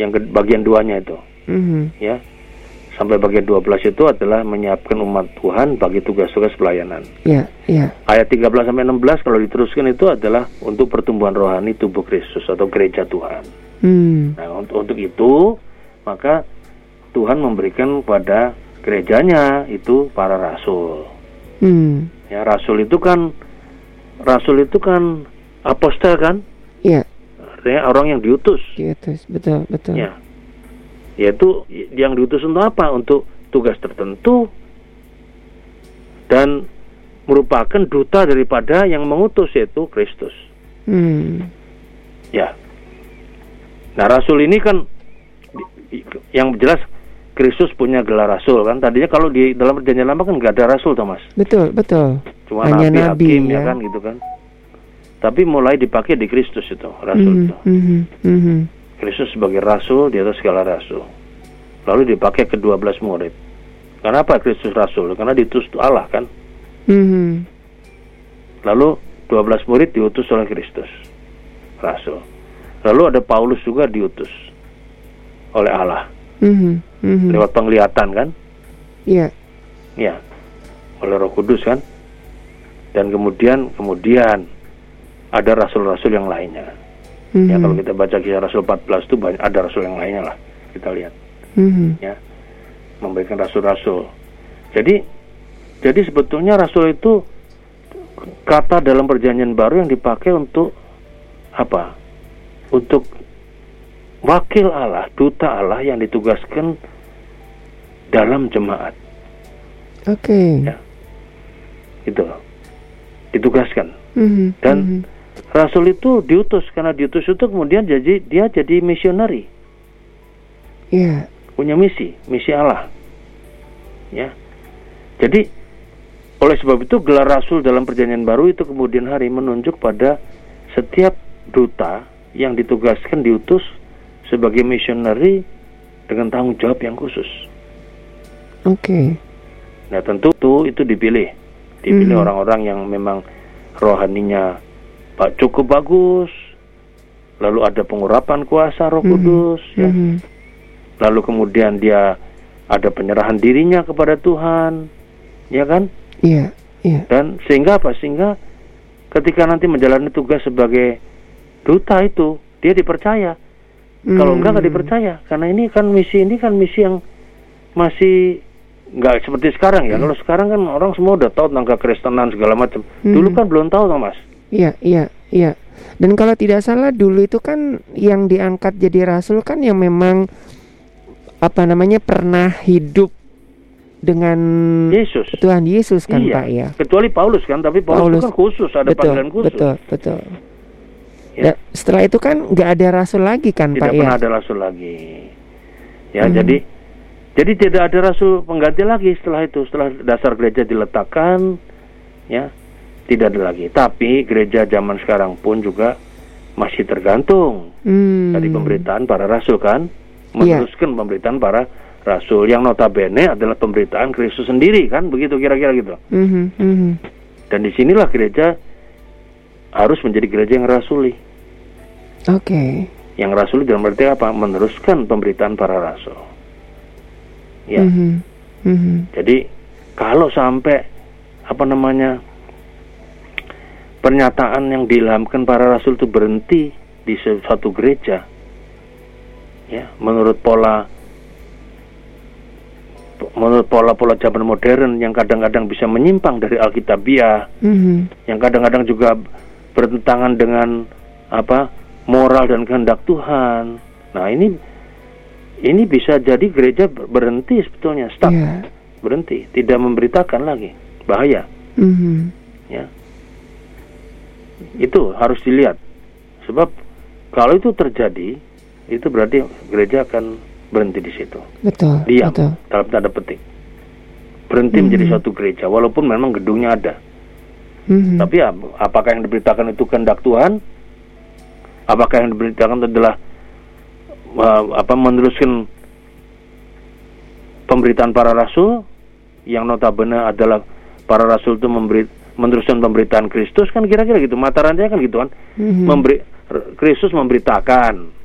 Yang bagian duanya itu mm-hmm. ya sampai bagian 12 itu adalah menyiapkan umat Tuhan bagi tugas-tugas pelayanan. Yeah, yeah. Ayat 13 sampai 16 kalau diteruskan itu adalah untuk pertumbuhan rohani tubuh Kristus atau gereja Tuhan. Mm. Nah, untuk untuk itu maka Tuhan memberikan pada gerejanya itu para rasul. Mm. Ya, rasul itu kan rasul itu kan apostel kan? Iya. Artinya orang yang diutus. Diutus, betul, betul. Ya yaitu yang diutus untuk apa? Untuk tugas tertentu dan merupakan duta daripada yang mengutus yaitu Kristus. Hmm. Ya. Nah, rasul ini kan yang jelas Kristus punya gelar rasul kan. Tadinya kalau di dalam perjanjian lama kan nggak ada rasul Thomas. Betul, betul. Cuma Hanya nabi, nabi hakim ya. ya kan gitu kan. Tapi mulai dipakai di Kristus itu rasul mm -hmm, itu. Mm -hmm, mm -hmm. Kristus sebagai rasul di atas segala rasul. Lalu dipakai ke 12 murid. Kenapa Kristus rasul? Karena diutus Allah kan. Mm-hmm. Lalu 12 murid diutus oleh Kristus rasul. Lalu ada Paulus juga diutus oleh Allah. Mm-hmm. Mm-hmm. Lewat penglihatan kan? Iya. Yeah. Ya. Oleh Roh Kudus kan? Dan kemudian kemudian ada rasul-rasul yang lainnya. Mm-hmm. Ya kalau kita baca kisah Rasul 14 itu banyak ada rasul yang lainnya lah kita lihat. Mm-hmm. Ya, memberikan rasul-rasul. Jadi jadi sebetulnya rasul itu kata dalam perjanjian baru yang dipakai untuk apa? Untuk wakil Allah, duta Allah yang ditugaskan dalam jemaat. Oke. Okay. Ya. Itu ditugaskan. Mm-hmm. Dan mm-hmm Rasul itu diutus karena diutus itu kemudian jadi dia jadi misionari. Iya. Yeah. Punya misi, misi Allah. Ya. Jadi oleh sebab itu gelar rasul dalam perjanjian baru itu kemudian hari menunjuk pada setiap duta yang ditugaskan diutus sebagai misionari dengan tanggung jawab yang khusus. Oke. Okay. Nah tentu itu itu dipilih, dipilih mhm. orang-orang mm -hmm. yang memang rohaninya Pak cukup bagus. Lalu ada pengurapan kuasa Roh mhm. Kudus mm -hmm. ya. Mm -hmm. Lalu kemudian dia ada penyerahan dirinya kepada Tuhan. Ya kan? Iya, yeah, iya. Yeah. Dan sehingga apa? Sehingga ketika nanti menjalani tugas sebagai duta itu dia dipercaya. Hmm. Kalau enggak nggak dipercaya karena ini kan misi ini kan misi yang masih nggak seperti sekarang ya. Hmm. Kalau sekarang kan orang semua udah tahu tentang kekristenan segala macam. Hmm. Dulu kan belum tahu, Mas. Iya, iya, iya. Dan kalau tidak salah dulu itu kan yang diangkat jadi rasul kan yang memang apa namanya pernah hidup dengan Yesus. Tuhan Yesus kan iya. Pak ya. Kecuali Paulus kan, tapi Paulus, Paulus kan khusus ada betul, panggilan khusus. Betul, betul. Ya. Setelah itu kan nggak ada rasul lagi kan tidak Pak ya. Tidak pernah ada rasul lagi. Ya, hmm. jadi jadi tidak ada rasul pengganti lagi setelah itu, setelah dasar gereja diletakkan, ya tidak ada lagi. Tapi gereja zaman sekarang pun juga masih tergantung hmm. dari pemberitaan para rasul kan, iya. meneruskan yeah. pemberitaan para rasul yang notabene adalah pemberitaan Kristus sendiri kan, begitu kira-kira gitu. Mm -hmm. Mm -hmm. Dan di sinilah gereja harus menjadi gereja yang rasuli. Oke. Okay. Yang rasuli dalam arti apa? Meneruskan pemberitaan para rasul. Ya. Mm -hmm. Mm -hmm. Jadi kalau sampai apa namanya pernyataan yang diilhamkan para rasul itu berhenti di suatu gereja, ya menurut pola menurut pola-pola zaman modern yang kadang-kadang bisa menyimpang dari Alkitabiah, mm -hmm. yang kadang-kadang juga bertentangan dengan apa moral dan kehendak Tuhan. Nah ini ini bisa jadi gereja berhenti sebetulnya, stop, yeah. berhenti, tidak memberitakan lagi, bahaya. Mm -hmm. Ya, itu harus dilihat, sebab kalau itu terjadi, itu berarti gereja akan berhenti di situ. Betul. Diam betul. dalam tanda petik. Berhenti mm -hmm. menjadi suatu gereja, walaupun memang gedungnya ada. Mm -hmm. Tapi ya, apakah yang diberitakan itu kehendak Tuhan? Apakah yang diberitakan adalah uh, apa meneruskan pemberitaan para rasul yang notabene adalah para rasul itu memberi meneruskan pemberitaan Kristus kan kira-kira gitu. Mata rantai kan gitu kan. Mm-hmm. memberi Kristus memberitakan.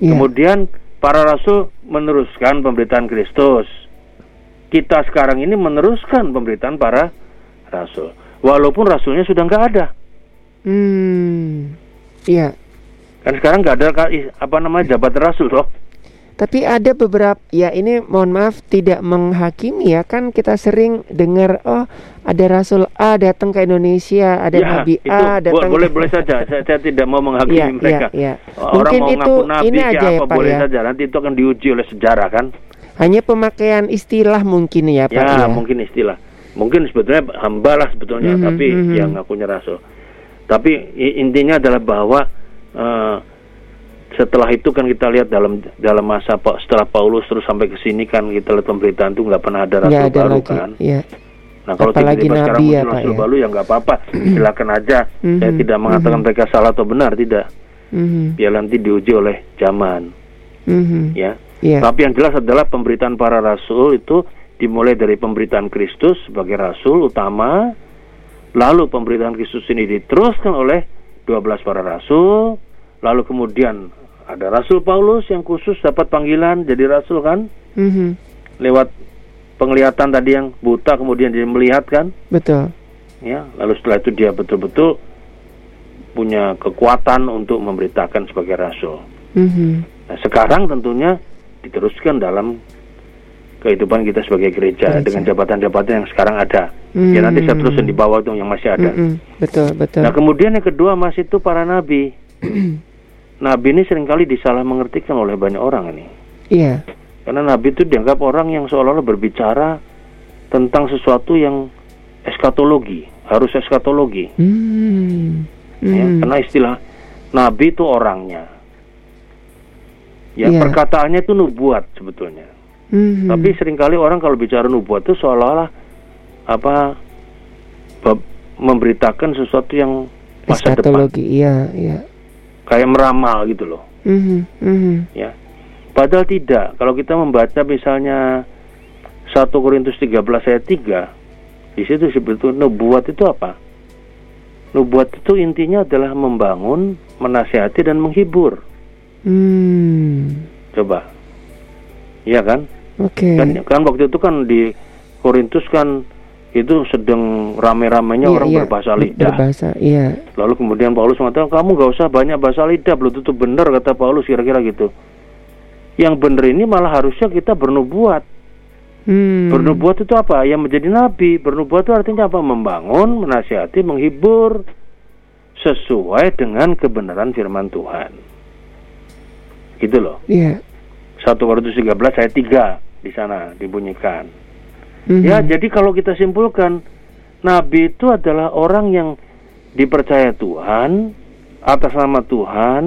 Yeah. kemudian para rasul meneruskan pemberitaan Kristus. Kita sekarang ini meneruskan pemberitaan para rasul. Walaupun rasulnya sudah nggak ada. Hmm. Iya. Kan sekarang nggak ada apa namanya jabat rasul toh. Tapi ada beberapa ya ini mohon maaf tidak menghakimi ya kan kita sering dengar oh ada Rasul A datang ke Indonesia ada ya, Nabi A datang boleh boleh saja saya, saya tidak mau menghakimi ya, mereka ya, ya. orang Mungkin mau itu ngaku Nabi ini aja ya, Pak, boleh ya. saja nanti itu akan diuji oleh sejarah kan hanya pemakaian istilah mungkin ya Pak ya, ya. mungkin istilah mungkin sebetulnya hamba lah sebetulnya mm -hmm, tapi mm -hmm. yang ngakunya Rasul tapi intinya adalah bahwa uh, setelah itu kan kita lihat dalam dalam masa setelah Paulus terus sampai ke sini kan kita lihat pemberitaan itu nggak pernah ada rasul baru lagi. kan. Ya. Nah kalau tiba-tiba sekarang muncul ya, rasul ya. baru ya nggak apa-apa, silakan aja. Mm-hmm. Saya tidak mengatakan mm-hmm. mereka salah atau benar tidak. Mm-hmm. Biar nanti diuji oleh zaman. Mm-hmm. Ya. Yeah. Tapi yang jelas adalah pemberitaan para rasul itu dimulai dari pemberitaan Kristus sebagai rasul utama, lalu pemberitaan Kristus ini diteruskan oleh 12 para rasul, lalu kemudian ada Rasul Paulus yang khusus dapat panggilan jadi rasul kan, mm-hmm. lewat penglihatan tadi yang buta kemudian dia melihat kan, betul. Ya, lalu setelah itu dia betul-betul punya kekuatan untuk memberitakan sebagai rasul. Mm-hmm. Nah, sekarang tentunya diteruskan dalam kehidupan kita sebagai gereja, gereja. dengan jabatan-jabatan yang sekarang ada. Hmm. Ya nanti saya terusin di bawah itu yang masih ada. Hmm, betul, betul. Nah kemudian yang kedua masih itu para nabi. nabi ini sering kali disalah mengertikan oleh banyak orang ini. Iya. Karena nabi itu dianggap orang yang seolah-olah berbicara tentang sesuatu yang eskatologi, harus eskatologi. Hmm. Ya, hmm. karena istilah nabi itu orangnya. Ya, yeah. perkataannya itu nubuat sebetulnya. Mm-hmm. Tapi sering kali orang kalau bicara nubuat itu seolah-olah apa memberitakan sesuatu yang masa depan. iya, iya. Kayak meramal gitu loh. Mm-hmm. Mm-hmm. Ya. Padahal tidak. Kalau kita membaca misalnya 1 Korintus 13 ayat 3, di situ sebetulnya nubuat itu apa? Nubuat itu intinya adalah membangun, menasihati dan menghibur. Hmm. Coba. Iya kan? Oke. Okay. Kan, kan waktu itu kan di Korintus kan itu sedang rame-ramenya Iya, orang iya. berbahasa lidah. Berbahasa, iya. Lalu kemudian Paulus mengatakan kamu gak usah banyak bahasa lidah, belum tentu benar kata Paulus kira-kira gitu. Yang benar ini malah harusnya kita bernubuat. Hmm. Bernubuat itu apa? Yang menjadi nabi. Bernubuat itu artinya apa? Membangun, menasihati, menghibur sesuai dengan kebenaran firman Tuhan. Gitu loh. Iya. 1 Korintus 13 ayat 3 di sana dibunyikan. Mhm. Ya, jadi kalau kita simpulkan nabi itu adalah orang yang dipercaya Tuhan atas nama Tuhan.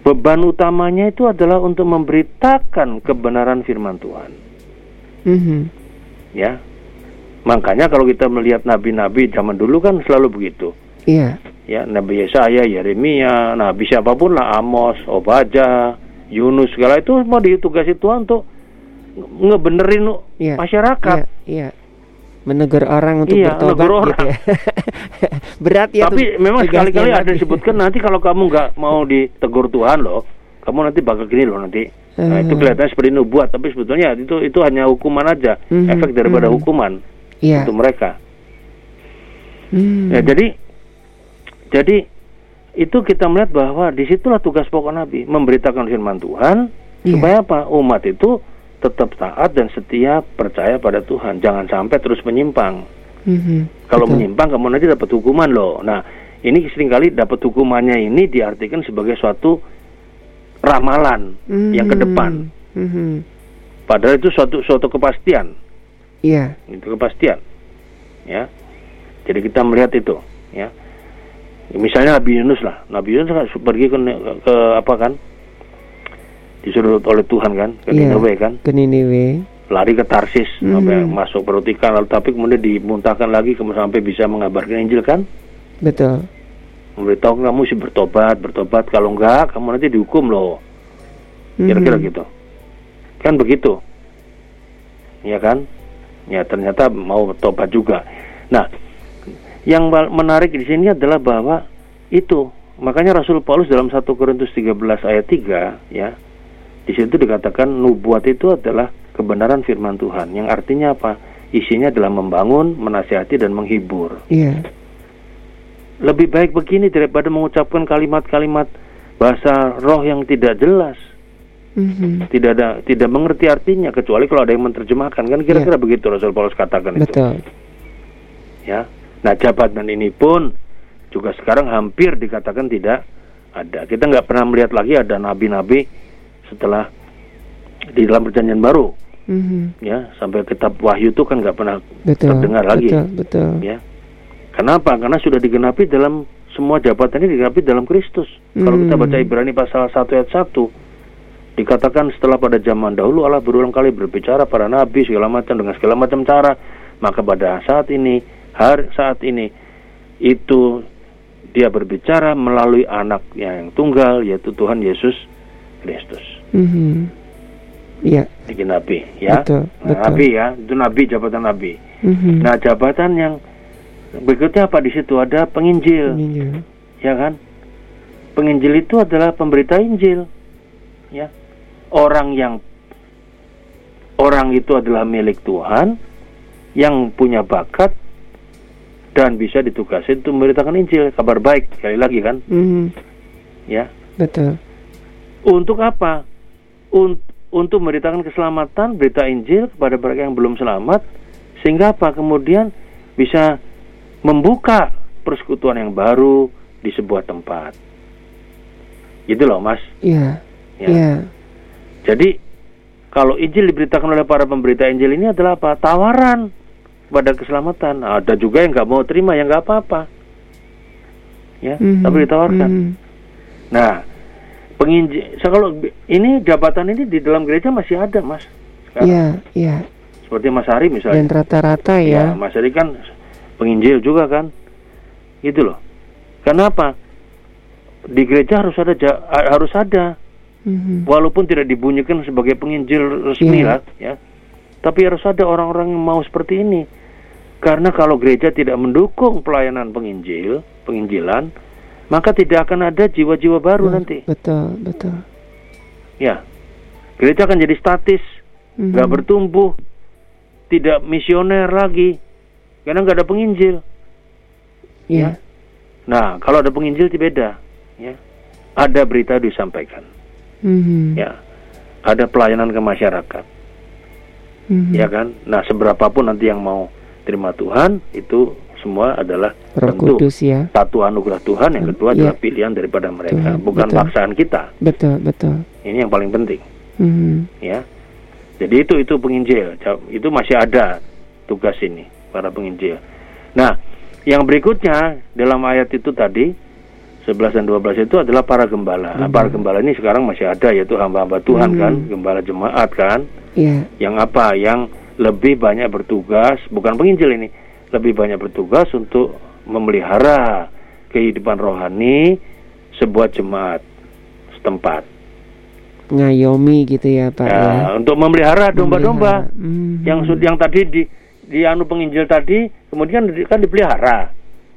Beban utamanya itu adalah untuk memberitakan kebenaran firman Tuhan. Mhm. Ya. Makanya kalau kita melihat nabi-nabi zaman dulu kan selalu begitu. Iya. Ya, Nabi Yesaya, Yeremia, nabi siapa pun lah Amos, Obadja, Yunus segala itu mau ditugasi Tuhan untuk ngebenerin Iya. masyarakat. Iya, iya. Menegur orang untuk Iya, bertobat gitu ya. Berat ya Tapi memang sekali-kali ada disebutkan nanti kalau kamu nggak mau ditegur Tuhan loh, kamu nanti bakal gini loh nanti. Nah, itu Hmm. kelihatannya seperti nubuat, tapi sebetulnya itu itu hanya hukuman aja, Mhm, efek daripada mhm. hukuman Iya. untuk mereka. Hmm. Ya, jadi jadi itu kita melihat bahwa di situlah tugas pokok Nabi memberitakan firman Tuhan Iya. supaya apa umat itu tetap taat dan setia percaya pada Tuhan. Jangan sampai terus menyimpang. Mhm. kalau Betul. menyimpang kamu nanti dapat hukuman loh. Nah ini sering kali dapat hukumannya ini diartikan sebagai suatu ramalan yang ke depan. Mhm. padahal itu suatu suatu kepastian. Iya. itu kepastian. Ya. Jadi kita melihat itu ya. Misalnya Nabi Yunus lah. Nabi Yunus kan pergi ke, ke apa kan disuruh oleh Tuhan kan ke Iya. Nineveh kan Ke Niniwe. lari ke Tarsis Mhm. sampai masuk perut ikan lalu tapi kemudian dimuntahkan lagi kemudian sampai bisa mengabarkan Injil kan Betul. memberitahu kamu mesti bertobat bertobat kalau enggak kamu nanti dihukum loh kira-kira Mhm. gitu kan begitu ya kan ya ternyata mau tobat juga nah yang menarik di sini adalah bahwa itu makanya Rasul Paulus dalam 1 Korintus 13 ayat 3 ya di situ dikatakan nubuat itu adalah kebenaran firman Tuhan. Yang artinya apa? Isinya adalah membangun menasihati dan menghibur. Iya. lebih baik begini daripada mengucapkan kalimat-kalimat bahasa roh yang tidak jelas. Mhm. tidak ada tidak mengerti artinya kecuali kalau ada yang menerjemahkan. Kan kira-kira begitu Rasul Paulus katakan itu. Betul. ya. Nah jabatan ini pun juga sekarang hampir dikatakan tidak ada. Kita nggak pernah melihat lagi ada nabi-nabi setelah di dalam perjanjian baru Mhm. ya sampai kitab wahyu itu kan nggak pernah Betul. terdengar lagi Betul, betul. ya kenapa karena sudah digenapi dalam semua jabatan ini digenapi dalam Kristus kalau kita Hmm. baca Ibrani pasal 1 ayat 1 dikatakan setelah pada zaman dahulu Allah berulang kali berbicara para nabi segala macam dengan segala macam cara maka pada saat ini hari saat ini itu dia berbicara melalui anak yang tunggal yaitu Tuhan Yesus Kristus Mhm. Iya. digenapi ya Betul, Nah, betul. nabi ya itu nabi jabatan nabi Mhm. Nah, jabatan yang berikutnya apa di situ ada penginjil, Injil. ya kan? Penginjil itu adalah pemberita Injil. Ya. Orang yang orang itu adalah milik Tuhan yang punya bakat dan bisa ditugasi untuk memberitakan Injil, kabar baik sekali lagi kan, Mhm. ya. Betul. Untuk apa? Un- untuk memberitakan keselamatan, berita Injil kepada mereka yang belum selamat, sehingga apa? Kemudian bisa membuka persekutuan yang baru di sebuah tempat. Gitu loh, Mas. Iya. Ya. Iya. Jadi kalau Injil diberitakan oleh para pemberita Injil ini adalah apa? Tawaran pada keselamatan. Ada juga yang nggak mau terima, yang nggak apa-apa. Ya, Mhm. tapi ditawarkan. Mhm. Nah, penginjil, so, kalau ini jabatan ini di dalam gereja masih ada, Mas. Iya, iya. Seperti Mas Hari misalnya. Dan rata-rata Ya, ya. Mas Hari kan penginjil juga kan. Gitu loh. Kenapa? Di gereja harus ada harus ada Mhm. walaupun tidak dibunyikan sebagai penginjil resmi Iya. lah ya. Tapi harus ada orang-orang yang mau seperti ini. Karena kalau gereja tidak mendukung pelayanan penginjil, penginjilan, maka tidak akan ada jiwa-jiwa baru Nah, nanti. Betul, betul. Ya. Gereja akan jadi statis, Mhm. nggak bertumbuh, tidak misioner lagi. karena nggak ada penginjil. Iya. Ya. Nah, kalau ada penginjil itu beda, ya. Ada berita disampaikan, Mhm. ya. Ada pelayanan ke masyarakat, Mhm. ya kan. Nah, seberapapun nanti yang mau terima Tuhan itu semua adalah Roh tentu Kudus ya. satu anugerah Tuhan. Yang kedua Iya. adalah pilihan daripada mereka, Tuhan, bukan betul. paksaan kita. Betul, betul. Ini yang paling penting, Mhm. ya. Jadi itu itu penginjil, itu masih ada tugas ini para penginjil. Nah, yang berikutnya dalam ayat itu tadi 11 dan 12 itu adalah para gembala. Nah, para gembala ini sekarang masih ada yaitu hamba-hamba Tuhan Mhm. kan, gembala jemaat kan, Iya. yang apa? Yang lebih banyak bertugas, bukan penginjil ini, lebih banyak bertugas untuk memelihara kehidupan rohani sebuah jemaat setempat. Ngayomi gitu ya, Pak ya. Ya, untuk memelihara domba-domba. Mhm. yang yang tadi di di anu penginjil tadi kemudian di- kan dipelihara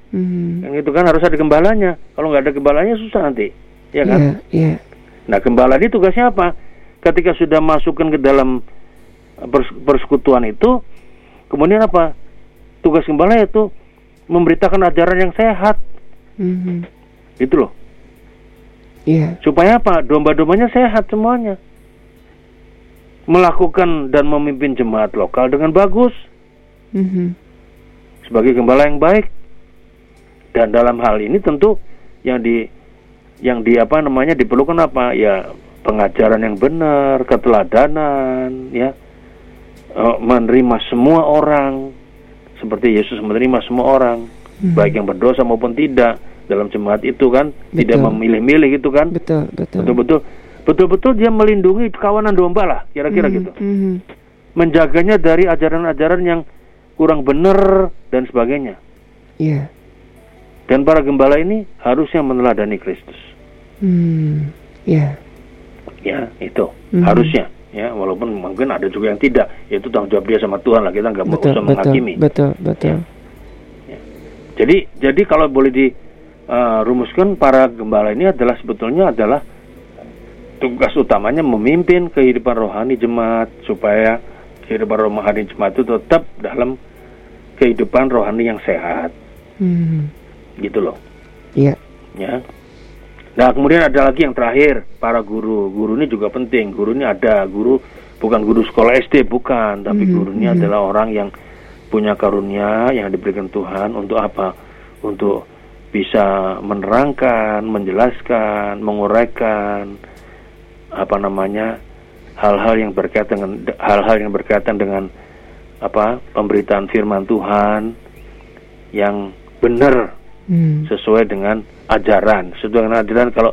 Mhm. yang itu kan harus ada gembalanya kalau nggak ada gembalanya susah nanti ya kan Iya, iya. nah gembala ini tugasnya apa ketika sudah masukkan ke dalam pers- persekutuan itu kemudian apa tugas gembala itu memberitakan ajaran yang sehat. Mhm. gitu loh. Iya. supaya apa? Domba-dombanya sehat semuanya. Melakukan dan memimpin jemaat lokal dengan bagus. Mhm. sebagai gembala yang baik. Dan dalam hal ini tentu yang di yang di apa namanya diperlukan apa? Ya pengajaran yang benar keteladanan ya. Eh, menerima semua orang seperti Yesus menerima semua orang Mhm. baik yang berdosa maupun tidak dalam jemaat itu kan tidak Betul. memilih-milih gitu kan Betul, betul. betul-betul betul-betul dia melindungi kawanan domba lah kira-kira Mhm, gitu mhm. menjaganya dari ajaran-ajaran yang kurang benar dan sebagainya Iya. Dan para gembala ini harusnya meneladani Kristus. Hmm. Iya. Ya, itu Mhm. harusnya. Ya, walaupun mungkin ada juga yang tidak. Yaitu tanggung jawab dia sama Tuhan lah. Kita nggak mau usah menghakimi. betul, betul. Jadi, jadi kalau boleh dirumuskan para gembala ini adalah sebetulnya adalah tugas utamanya memimpin kehidupan rohani jemaat supaya kehidupan rohani jemaat itu tetap dalam kehidupan rohani yang sehat, Hmm. gitu loh. Iya. ya. Nah, kemudian ada lagi yang terakhir, para guru. Guru ini juga penting. Guru ini ada guru bukan guru sekolah SD, bukan, tapi Mhm, guru ini mhm. adalah orang yang punya karunia yang diberikan Tuhan untuk apa? Untuk bisa menerangkan, menjelaskan, menguraikan apa namanya? hal-hal yang berkaitan dengan hal-hal yang berkaitan dengan apa? pemberitaan firman Tuhan yang benar Hmm. sesuai dengan ajaran. Sesuai dengan ajaran kalau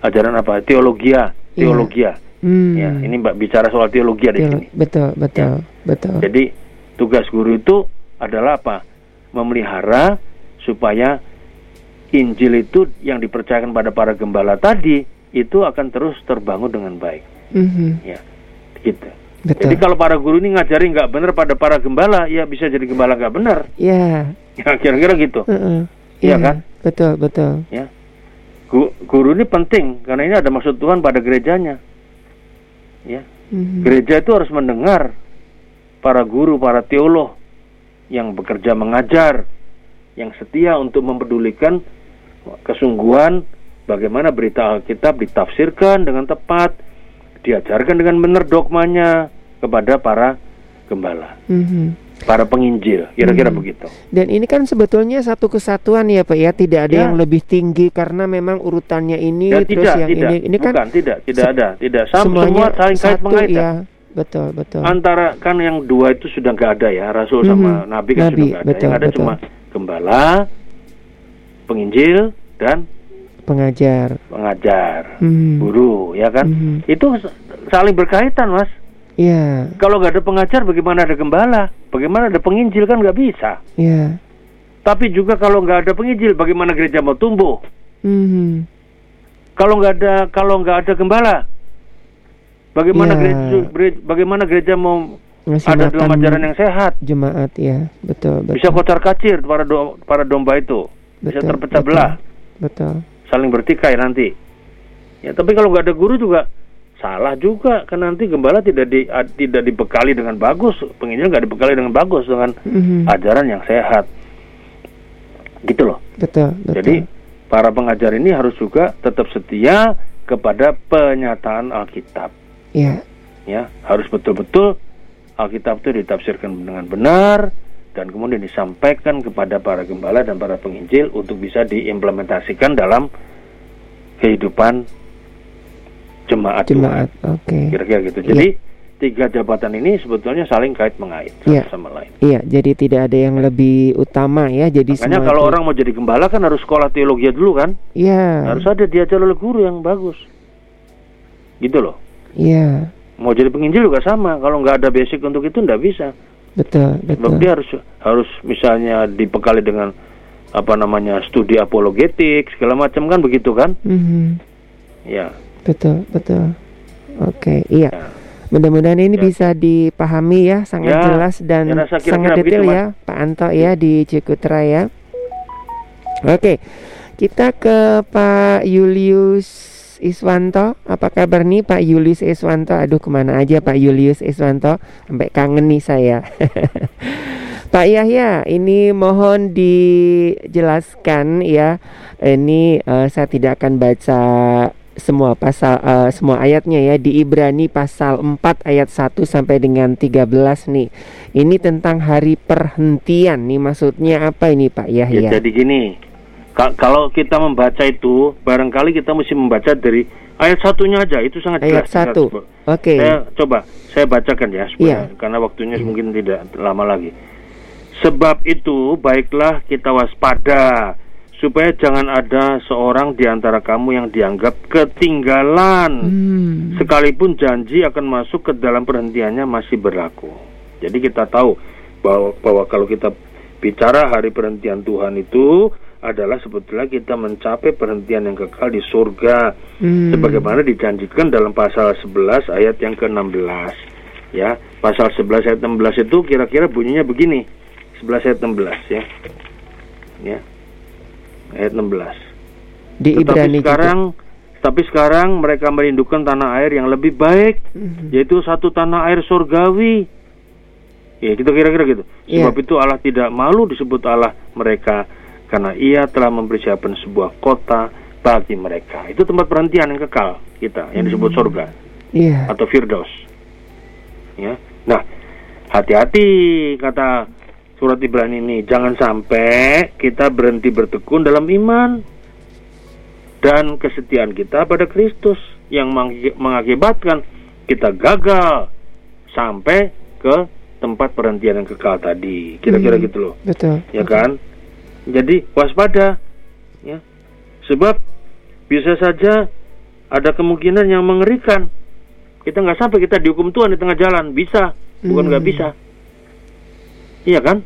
ajaran apa? Teologia, Iya. teologia. Hmm. Ya, ini Mbak bicara soal teologia di Betul, sini. betul, betul, betul. Jadi tugas guru itu adalah apa? Memelihara supaya Injil itu yang dipercayakan pada para gembala tadi itu akan terus terbangun dengan baik. Mhm. Ya, gitu. Betul. Jadi kalau para guru ini ngajari nggak benar pada para gembala, ya bisa jadi gembala nggak benar. Ya. Ya kira-kira gitu. heeh. Iya Ya, kan? Betul, betul. ya Gu- guru ini penting karena ini ada maksud Tuhan pada gerejanya ya Mhm. gereja itu harus mendengar para guru para teolog yang bekerja mengajar yang setia untuk mempedulikan kesungguhan bagaimana berita Alkitab ditafsirkan dengan tepat diajarkan dengan benar dogmanya kepada para gembala Mhm. Para penginjil kira-kira Hmm. begitu Dan ini kan sebetulnya satu kesatuan ya Pak ya, tidak ada Ya. yang lebih tinggi karena memang urutannya ini ya terus tidak yang tidak ini ini kan bukan tidak tidak se- ada tidak Sam- semua semuanya saling kait mengait ya. Betul, betul. antara kan yang dua itu sudah nggak ada ya rasul sama Mhm. nabi kan Nabi, sudah nggak ada betul, yang ada betul. cuma gembala penginjil dan Pengajar. pengajar Mhm. guru ya kan Mhm. itu saling berkaitan mas Ya, kalau nggak ada pengajar bagaimana ada gembala bagaimana ada penginjil kan nggak bisa ya. tapi juga kalau nggak ada penginjil bagaimana gereja mau tumbuh Mhm. kalau nggak ada kalau nggak ada gembala bagaimana Ya. gereja gere- bagaimana gereja mau Ngasih ada dalam ajaran yang sehat jemaat ya. Betul, betul. bisa kocar kacir para do- para domba itu bisa Betul, terpecah betul. belah Betul. saling bertikai nanti ya tapi kalau nggak ada guru juga salah juga kan nanti gembala tidak di tidak dibekali dengan bagus penginjil nggak dibekali dengan bagus dengan mm-hmm. ajaran yang sehat. Gitu loh. Betul, betul. Jadi para pengajar ini harus juga tetap setia kepada penyataan Alkitab. Ya. Ya harus betul-betul Alkitab itu ditafsirkan dengan benar dan kemudian disampaikan kepada para gembala dan para penginjil untuk bisa diimplementasikan dalam kehidupan jemaat. Jemaat, oke. Okay. Kira-kira gitu. Iya. Jadi yeah. tiga jabatan ini sebetulnya saling kait mengait satu yeah. sama lain. Iya, jadi tidak ada yang lebih utama ya. Jadi Makanya kalau itu... orang mau jadi gembala kan harus sekolah teologi dulu kan? Iya. Yeah. Harus ada diajar oleh guru yang bagus. Gitu loh. Iya. Yeah. Mau jadi penginjil juga sama. Kalau nggak ada basic untuk itu nggak bisa. Betul, betul. Sebab dia harus harus misalnya dibekali dengan apa namanya studi apologetik segala macam kan begitu kan? Mm -hmm. Ya. Betul, betul. Oke, iya. Ya. Mudah-mudahan ini ya. bisa dipahami ya, sangat ya, jelas dan ya, sangat detail ya, Pak Anto ya di Cikutra ya. Oke, kita ke Pak Julius Iswanto. Apa kabar nih Pak Julius Iswanto? Aduh ke mana aja Pak Julius Iswanto? Sampai kangen nih saya. Pak Yahya, ini mohon dijelaskan ya. Ini uh, saya tidak akan baca semua pasal uh, semua ayatnya ya di Ibrani pasal 4 ayat 1 sampai dengan 13 nih. Ini tentang hari perhentian nih maksudnya apa ini Pak Yahya? Ya, jadi gini. Ka kalau kita membaca itu barangkali kita mesti membaca dari ayat satunya aja itu sangat ayat jelas. Ayat satu. Oke. Okay. Saya coba saya bacakan ya supaya yeah. karena waktunya hmm. mungkin tidak lama lagi. Sebab itu baiklah kita waspada supaya jangan ada seorang di antara kamu yang dianggap ketinggalan hmm. sekalipun janji akan masuk ke dalam perhentiannya masih berlaku. Jadi kita tahu bahwa bahwa kalau kita bicara hari perhentian Tuhan itu adalah sebetulnya kita mencapai perhentian yang kekal di surga hmm. sebagaimana dijanjikan dalam pasal 11 ayat yang ke-16 ya pasal 11 ayat 16 itu kira-kira bunyinya begini 11 ayat 16 ya ya ayat 16. Di Tetapi Ibrani sekarang juga. tapi sekarang mereka merindukan tanah air yang lebih baik, mm-hmm. yaitu satu tanah air surgawi. Ya, kita kira-kira gitu. Yeah. Sebab itu Allah tidak malu disebut Allah mereka karena Ia telah mempersiapkan sebuah kota bagi mereka. Itu tempat perhentian yang kekal kita, yang disebut mm-hmm. surga. Yeah. Atau Firdaus. Ya. Nah, hati-hati kata surat Ibrani ini. Jangan sampai kita berhenti bertekun dalam iman dan kesetiaan kita pada Kristus yang mengakibatkan kita gagal sampai ke tempat perhentian yang kekal tadi. Kira-kira hmm, gitu loh. Betul. Ya kan? Jadi waspada ya. Sebab bisa saja ada kemungkinan yang mengerikan. Kita nggak sampai kita dihukum Tuhan di tengah jalan, bisa, bukan nggak hmm. bisa. Iya kan?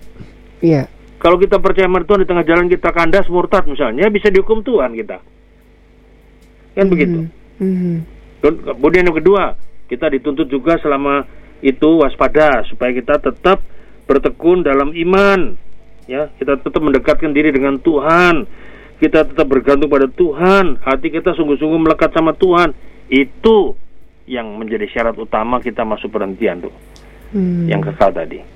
Iya. Kalau kita percaya sama Tuhan di tengah jalan kita kandas murtad misalnya bisa dihukum Tuhan kita. Kan mm -hmm. begitu. Mm -hmm. Kemudian yang kedua, kita dituntut juga selama itu waspada supaya kita tetap bertekun dalam iman. Ya, kita tetap mendekatkan diri dengan Tuhan. Kita tetap bergantung pada Tuhan. Hati kita sungguh-sungguh melekat sama Tuhan. Itu yang menjadi syarat utama kita masuk perhentian tuh. Hmm. Yang kekal tadi.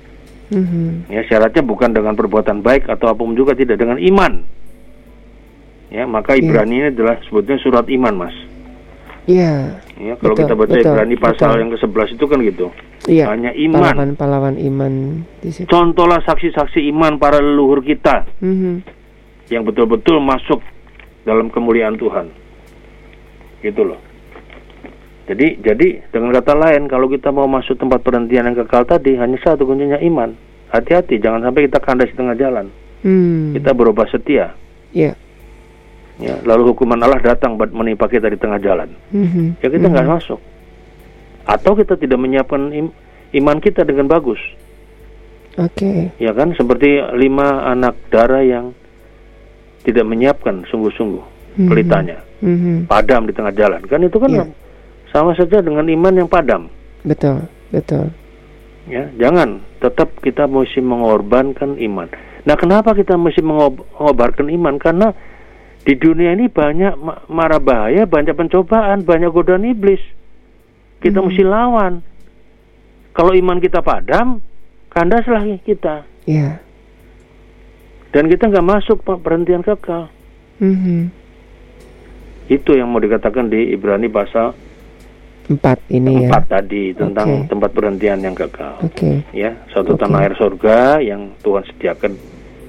Mm-hmm. Ya syaratnya bukan dengan perbuatan baik atau apa pun juga tidak dengan iman. Ya maka iya. Ibrani yeah. ini adalah sebutnya surat iman mas. Iya. Yeah. Ya kalau betul, kita baca betul, Ibrani pasal betul. yang ke-11 itu kan gitu. Iya. Hanya iman. Pahlawan-pahlawan iman di situ. Contohlah saksi-saksi iman para leluhur kita. Mm-hmm. Yang betul-betul masuk dalam kemuliaan Tuhan. Gitu loh. Jadi jadi dengan kata lain kalau kita mau masuk tempat perhentian yang kekal tadi hanya satu kuncinya iman. Hati-hati jangan sampai kita kandas di tengah jalan. Hmm. Kita berubah setia. Iya. Yeah. Ya, lalu hukuman Allah datang buat menimpa kita di tengah jalan. Mm-hmm. Ya kita nggak mm-hmm. masuk. Atau kita tidak menyiapkan im- iman kita dengan bagus. Oke. Okay. Ya kan seperti lima anak darah yang tidak menyiapkan sungguh-sungguh mm-hmm. pelitanya. Mm-hmm. Padam di tengah jalan. Kan itu kan yeah sama saja dengan iman yang padam. Betul, betul. Ya, jangan tetap kita mesti mengorbankan iman. Nah, kenapa kita mesti mengorbankan iman? Karena di dunia ini banyak mara bahaya, banyak pencobaan, banyak godaan iblis. Kita hmm. mesti lawan. Kalau iman kita padam, kandaslah kita. Iya. Yeah. Dan kita nggak masuk pak perhentian kekal. Mm-hmm. Itu yang mau dikatakan di Ibrani pasal empat ini empat ya. tadi tentang okay. tempat perhentian yang kekal. Okay. Ya, suatu okay. tanah air surga yang Tuhan sediakan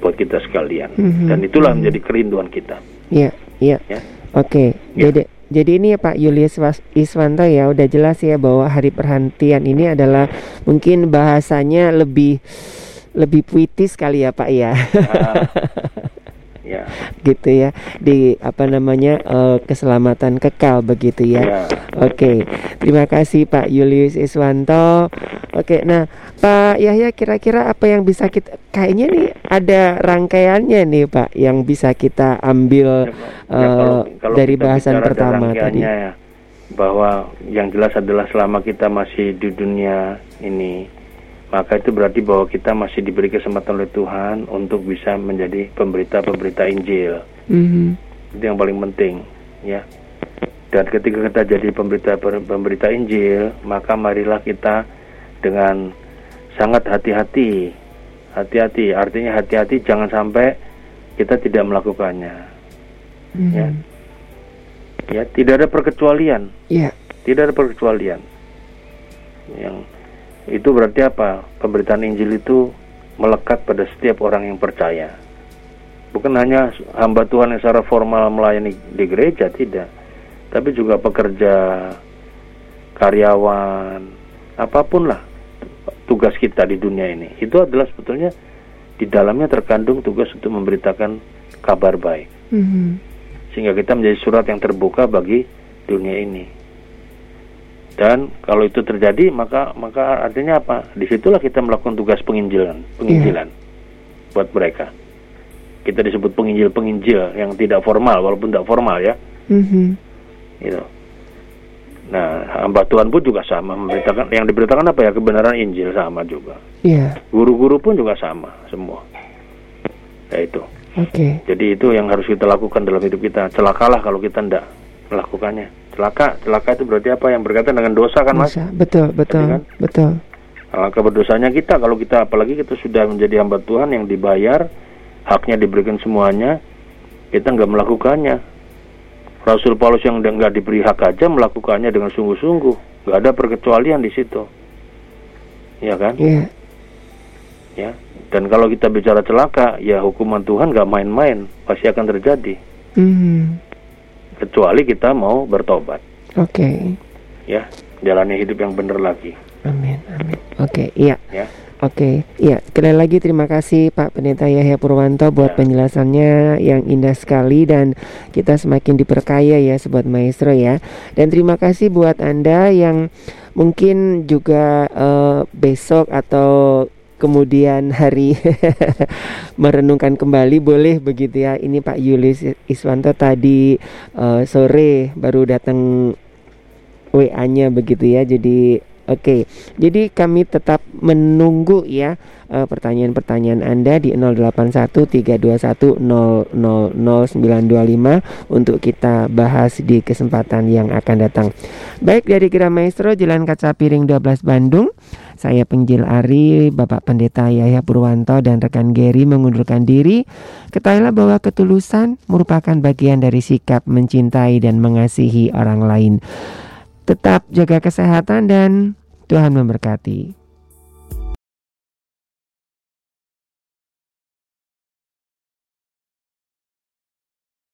buat kita sekalian. Mm-hmm. Dan itulah mm-hmm. menjadi kerinduan kita. Iya, iya. Ya. Oke. Okay. Ya. Jadi jadi ini ya Pak Julius Iswanto ya udah jelas ya bahwa hari perhentian ini adalah mungkin bahasanya lebih lebih puitis kali ya Pak ya. Uh, ya. Gitu ya di apa namanya uh, keselamatan kekal begitu ya. ya. Oke, okay. terima kasih Pak Julius Iswanto. Oke, okay, nah Pak Yahya kira-kira apa yang bisa kita kayaknya nih ada rangkaiannya nih Pak yang bisa kita ambil ya, uh, kalau, kalau dari bahasan pertama tadi. Ya, bahwa yang jelas adalah selama kita masih di dunia ini maka itu berarti bahwa kita masih diberi kesempatan oleh Tuhan untuk bisa menjadi pemberita-pemberita Injil. Mm-hmm. Itu yang paling penting, ya. Dan ketika kita jadi pemberita pemberita Injil, maka marilah kita dengan sangat hati-hati, hati-hati. Artinya hati-hati, jangan sampai kita tidak melakukannya. Mm-hmm. Ya, ya, tidak ada perkecualian. Yeah. Tidak ada perkecualian. Yang itu berarti apa? Pemberitaan Injil itu melekat pada setiap orang yang percaya. Bukan hanya hamba Tuhan yang secara formal melayani di gereja, tidak. Tapi juga pekerja, karyawan, apa pun lah tugas kita di dunia ini. Itu adalah sebetulnya di dalamnya terkandung tugas untuk memberitakan kabar baik. Mm -hmm. Sehingga kita menjadi surat yang terbuka bagi dunia ini dan kalau itu terjadi maka maka artinya apa? Di situlah kita melakukan tugas penginjilan penginjilan yeah. buat mereka. Kita disebut penginjil penginjil yang tidak formal walaupun tidak formal ya. Mm-hmm. gitu. Nah hamba Tuhan pun juga sama memberitakan yang diberitakan apa ya? Kebenaran Injil sama juga. Yeah. guru-guru pun juga sama semua. Ya itu. Oke. Okay. jadi itu yang harus kita lakukan dalam hidup kita. Celakalah kalau kita tidak melakukannya celaka celaka itu berarti apa? Yang berkaitan dengan dosa kan mas? Betul betul kan? betul. Alangkah berdosanya kita. Kalau kita apalagi kita sudah menjadi hamba Tuhan yang dibayar haknya diberikan semuanya kita nggak melakukannya. Rasul Paulus yang nggak diberi hak aja melakukannya dengan sungguh-sungguh. Nggak ada perkecualian di situ. Ya kan? Yeah. ya. Dan kalau kita bicara celaka ya hukuman Tuhan nggak main-main. Pasti akan terjadi. Mm kecuali kita mau bertobat. Oke. Okay. Ya, jalani hidup yang benar lagi. Amin, amin. Oke, okay, iya. Ya. Oke, okay. iya. Sekali lagi terima kasih Pak Pendeta Yahya Purwanto buat ya. penjelasannya yang indah sekali dan kita semakin diperkaya ya Sobat Maestro ya. Dan terima kasih buat Anda yang mungkin juga uh, besok atau kemudian hari merenungkan kembali. Boleh begitu ya. Ini Pak Yulis Iswanto tadi uh, sore baru datang WA-nya begitu ya. Jadi oke jadi kami tetap menunggu ya uh, pertanyaan-pertanyaan Anda di 081321000925 untuk kita bahas di kesempatan yang akan datang. Baik dari Kira Maestro Jalan Kaca Piring 12 Bandung, saya Penjil Ari, Bapak Pendeta Yahya Purwanto dan rekan Gary mengundurkan diri. Ketahuilah bahwa ketulusan merupakan bagian dari sikap mencintai dan mengasihi orang lain. Tetap jaga kesehatan dan Tuhan memberkati.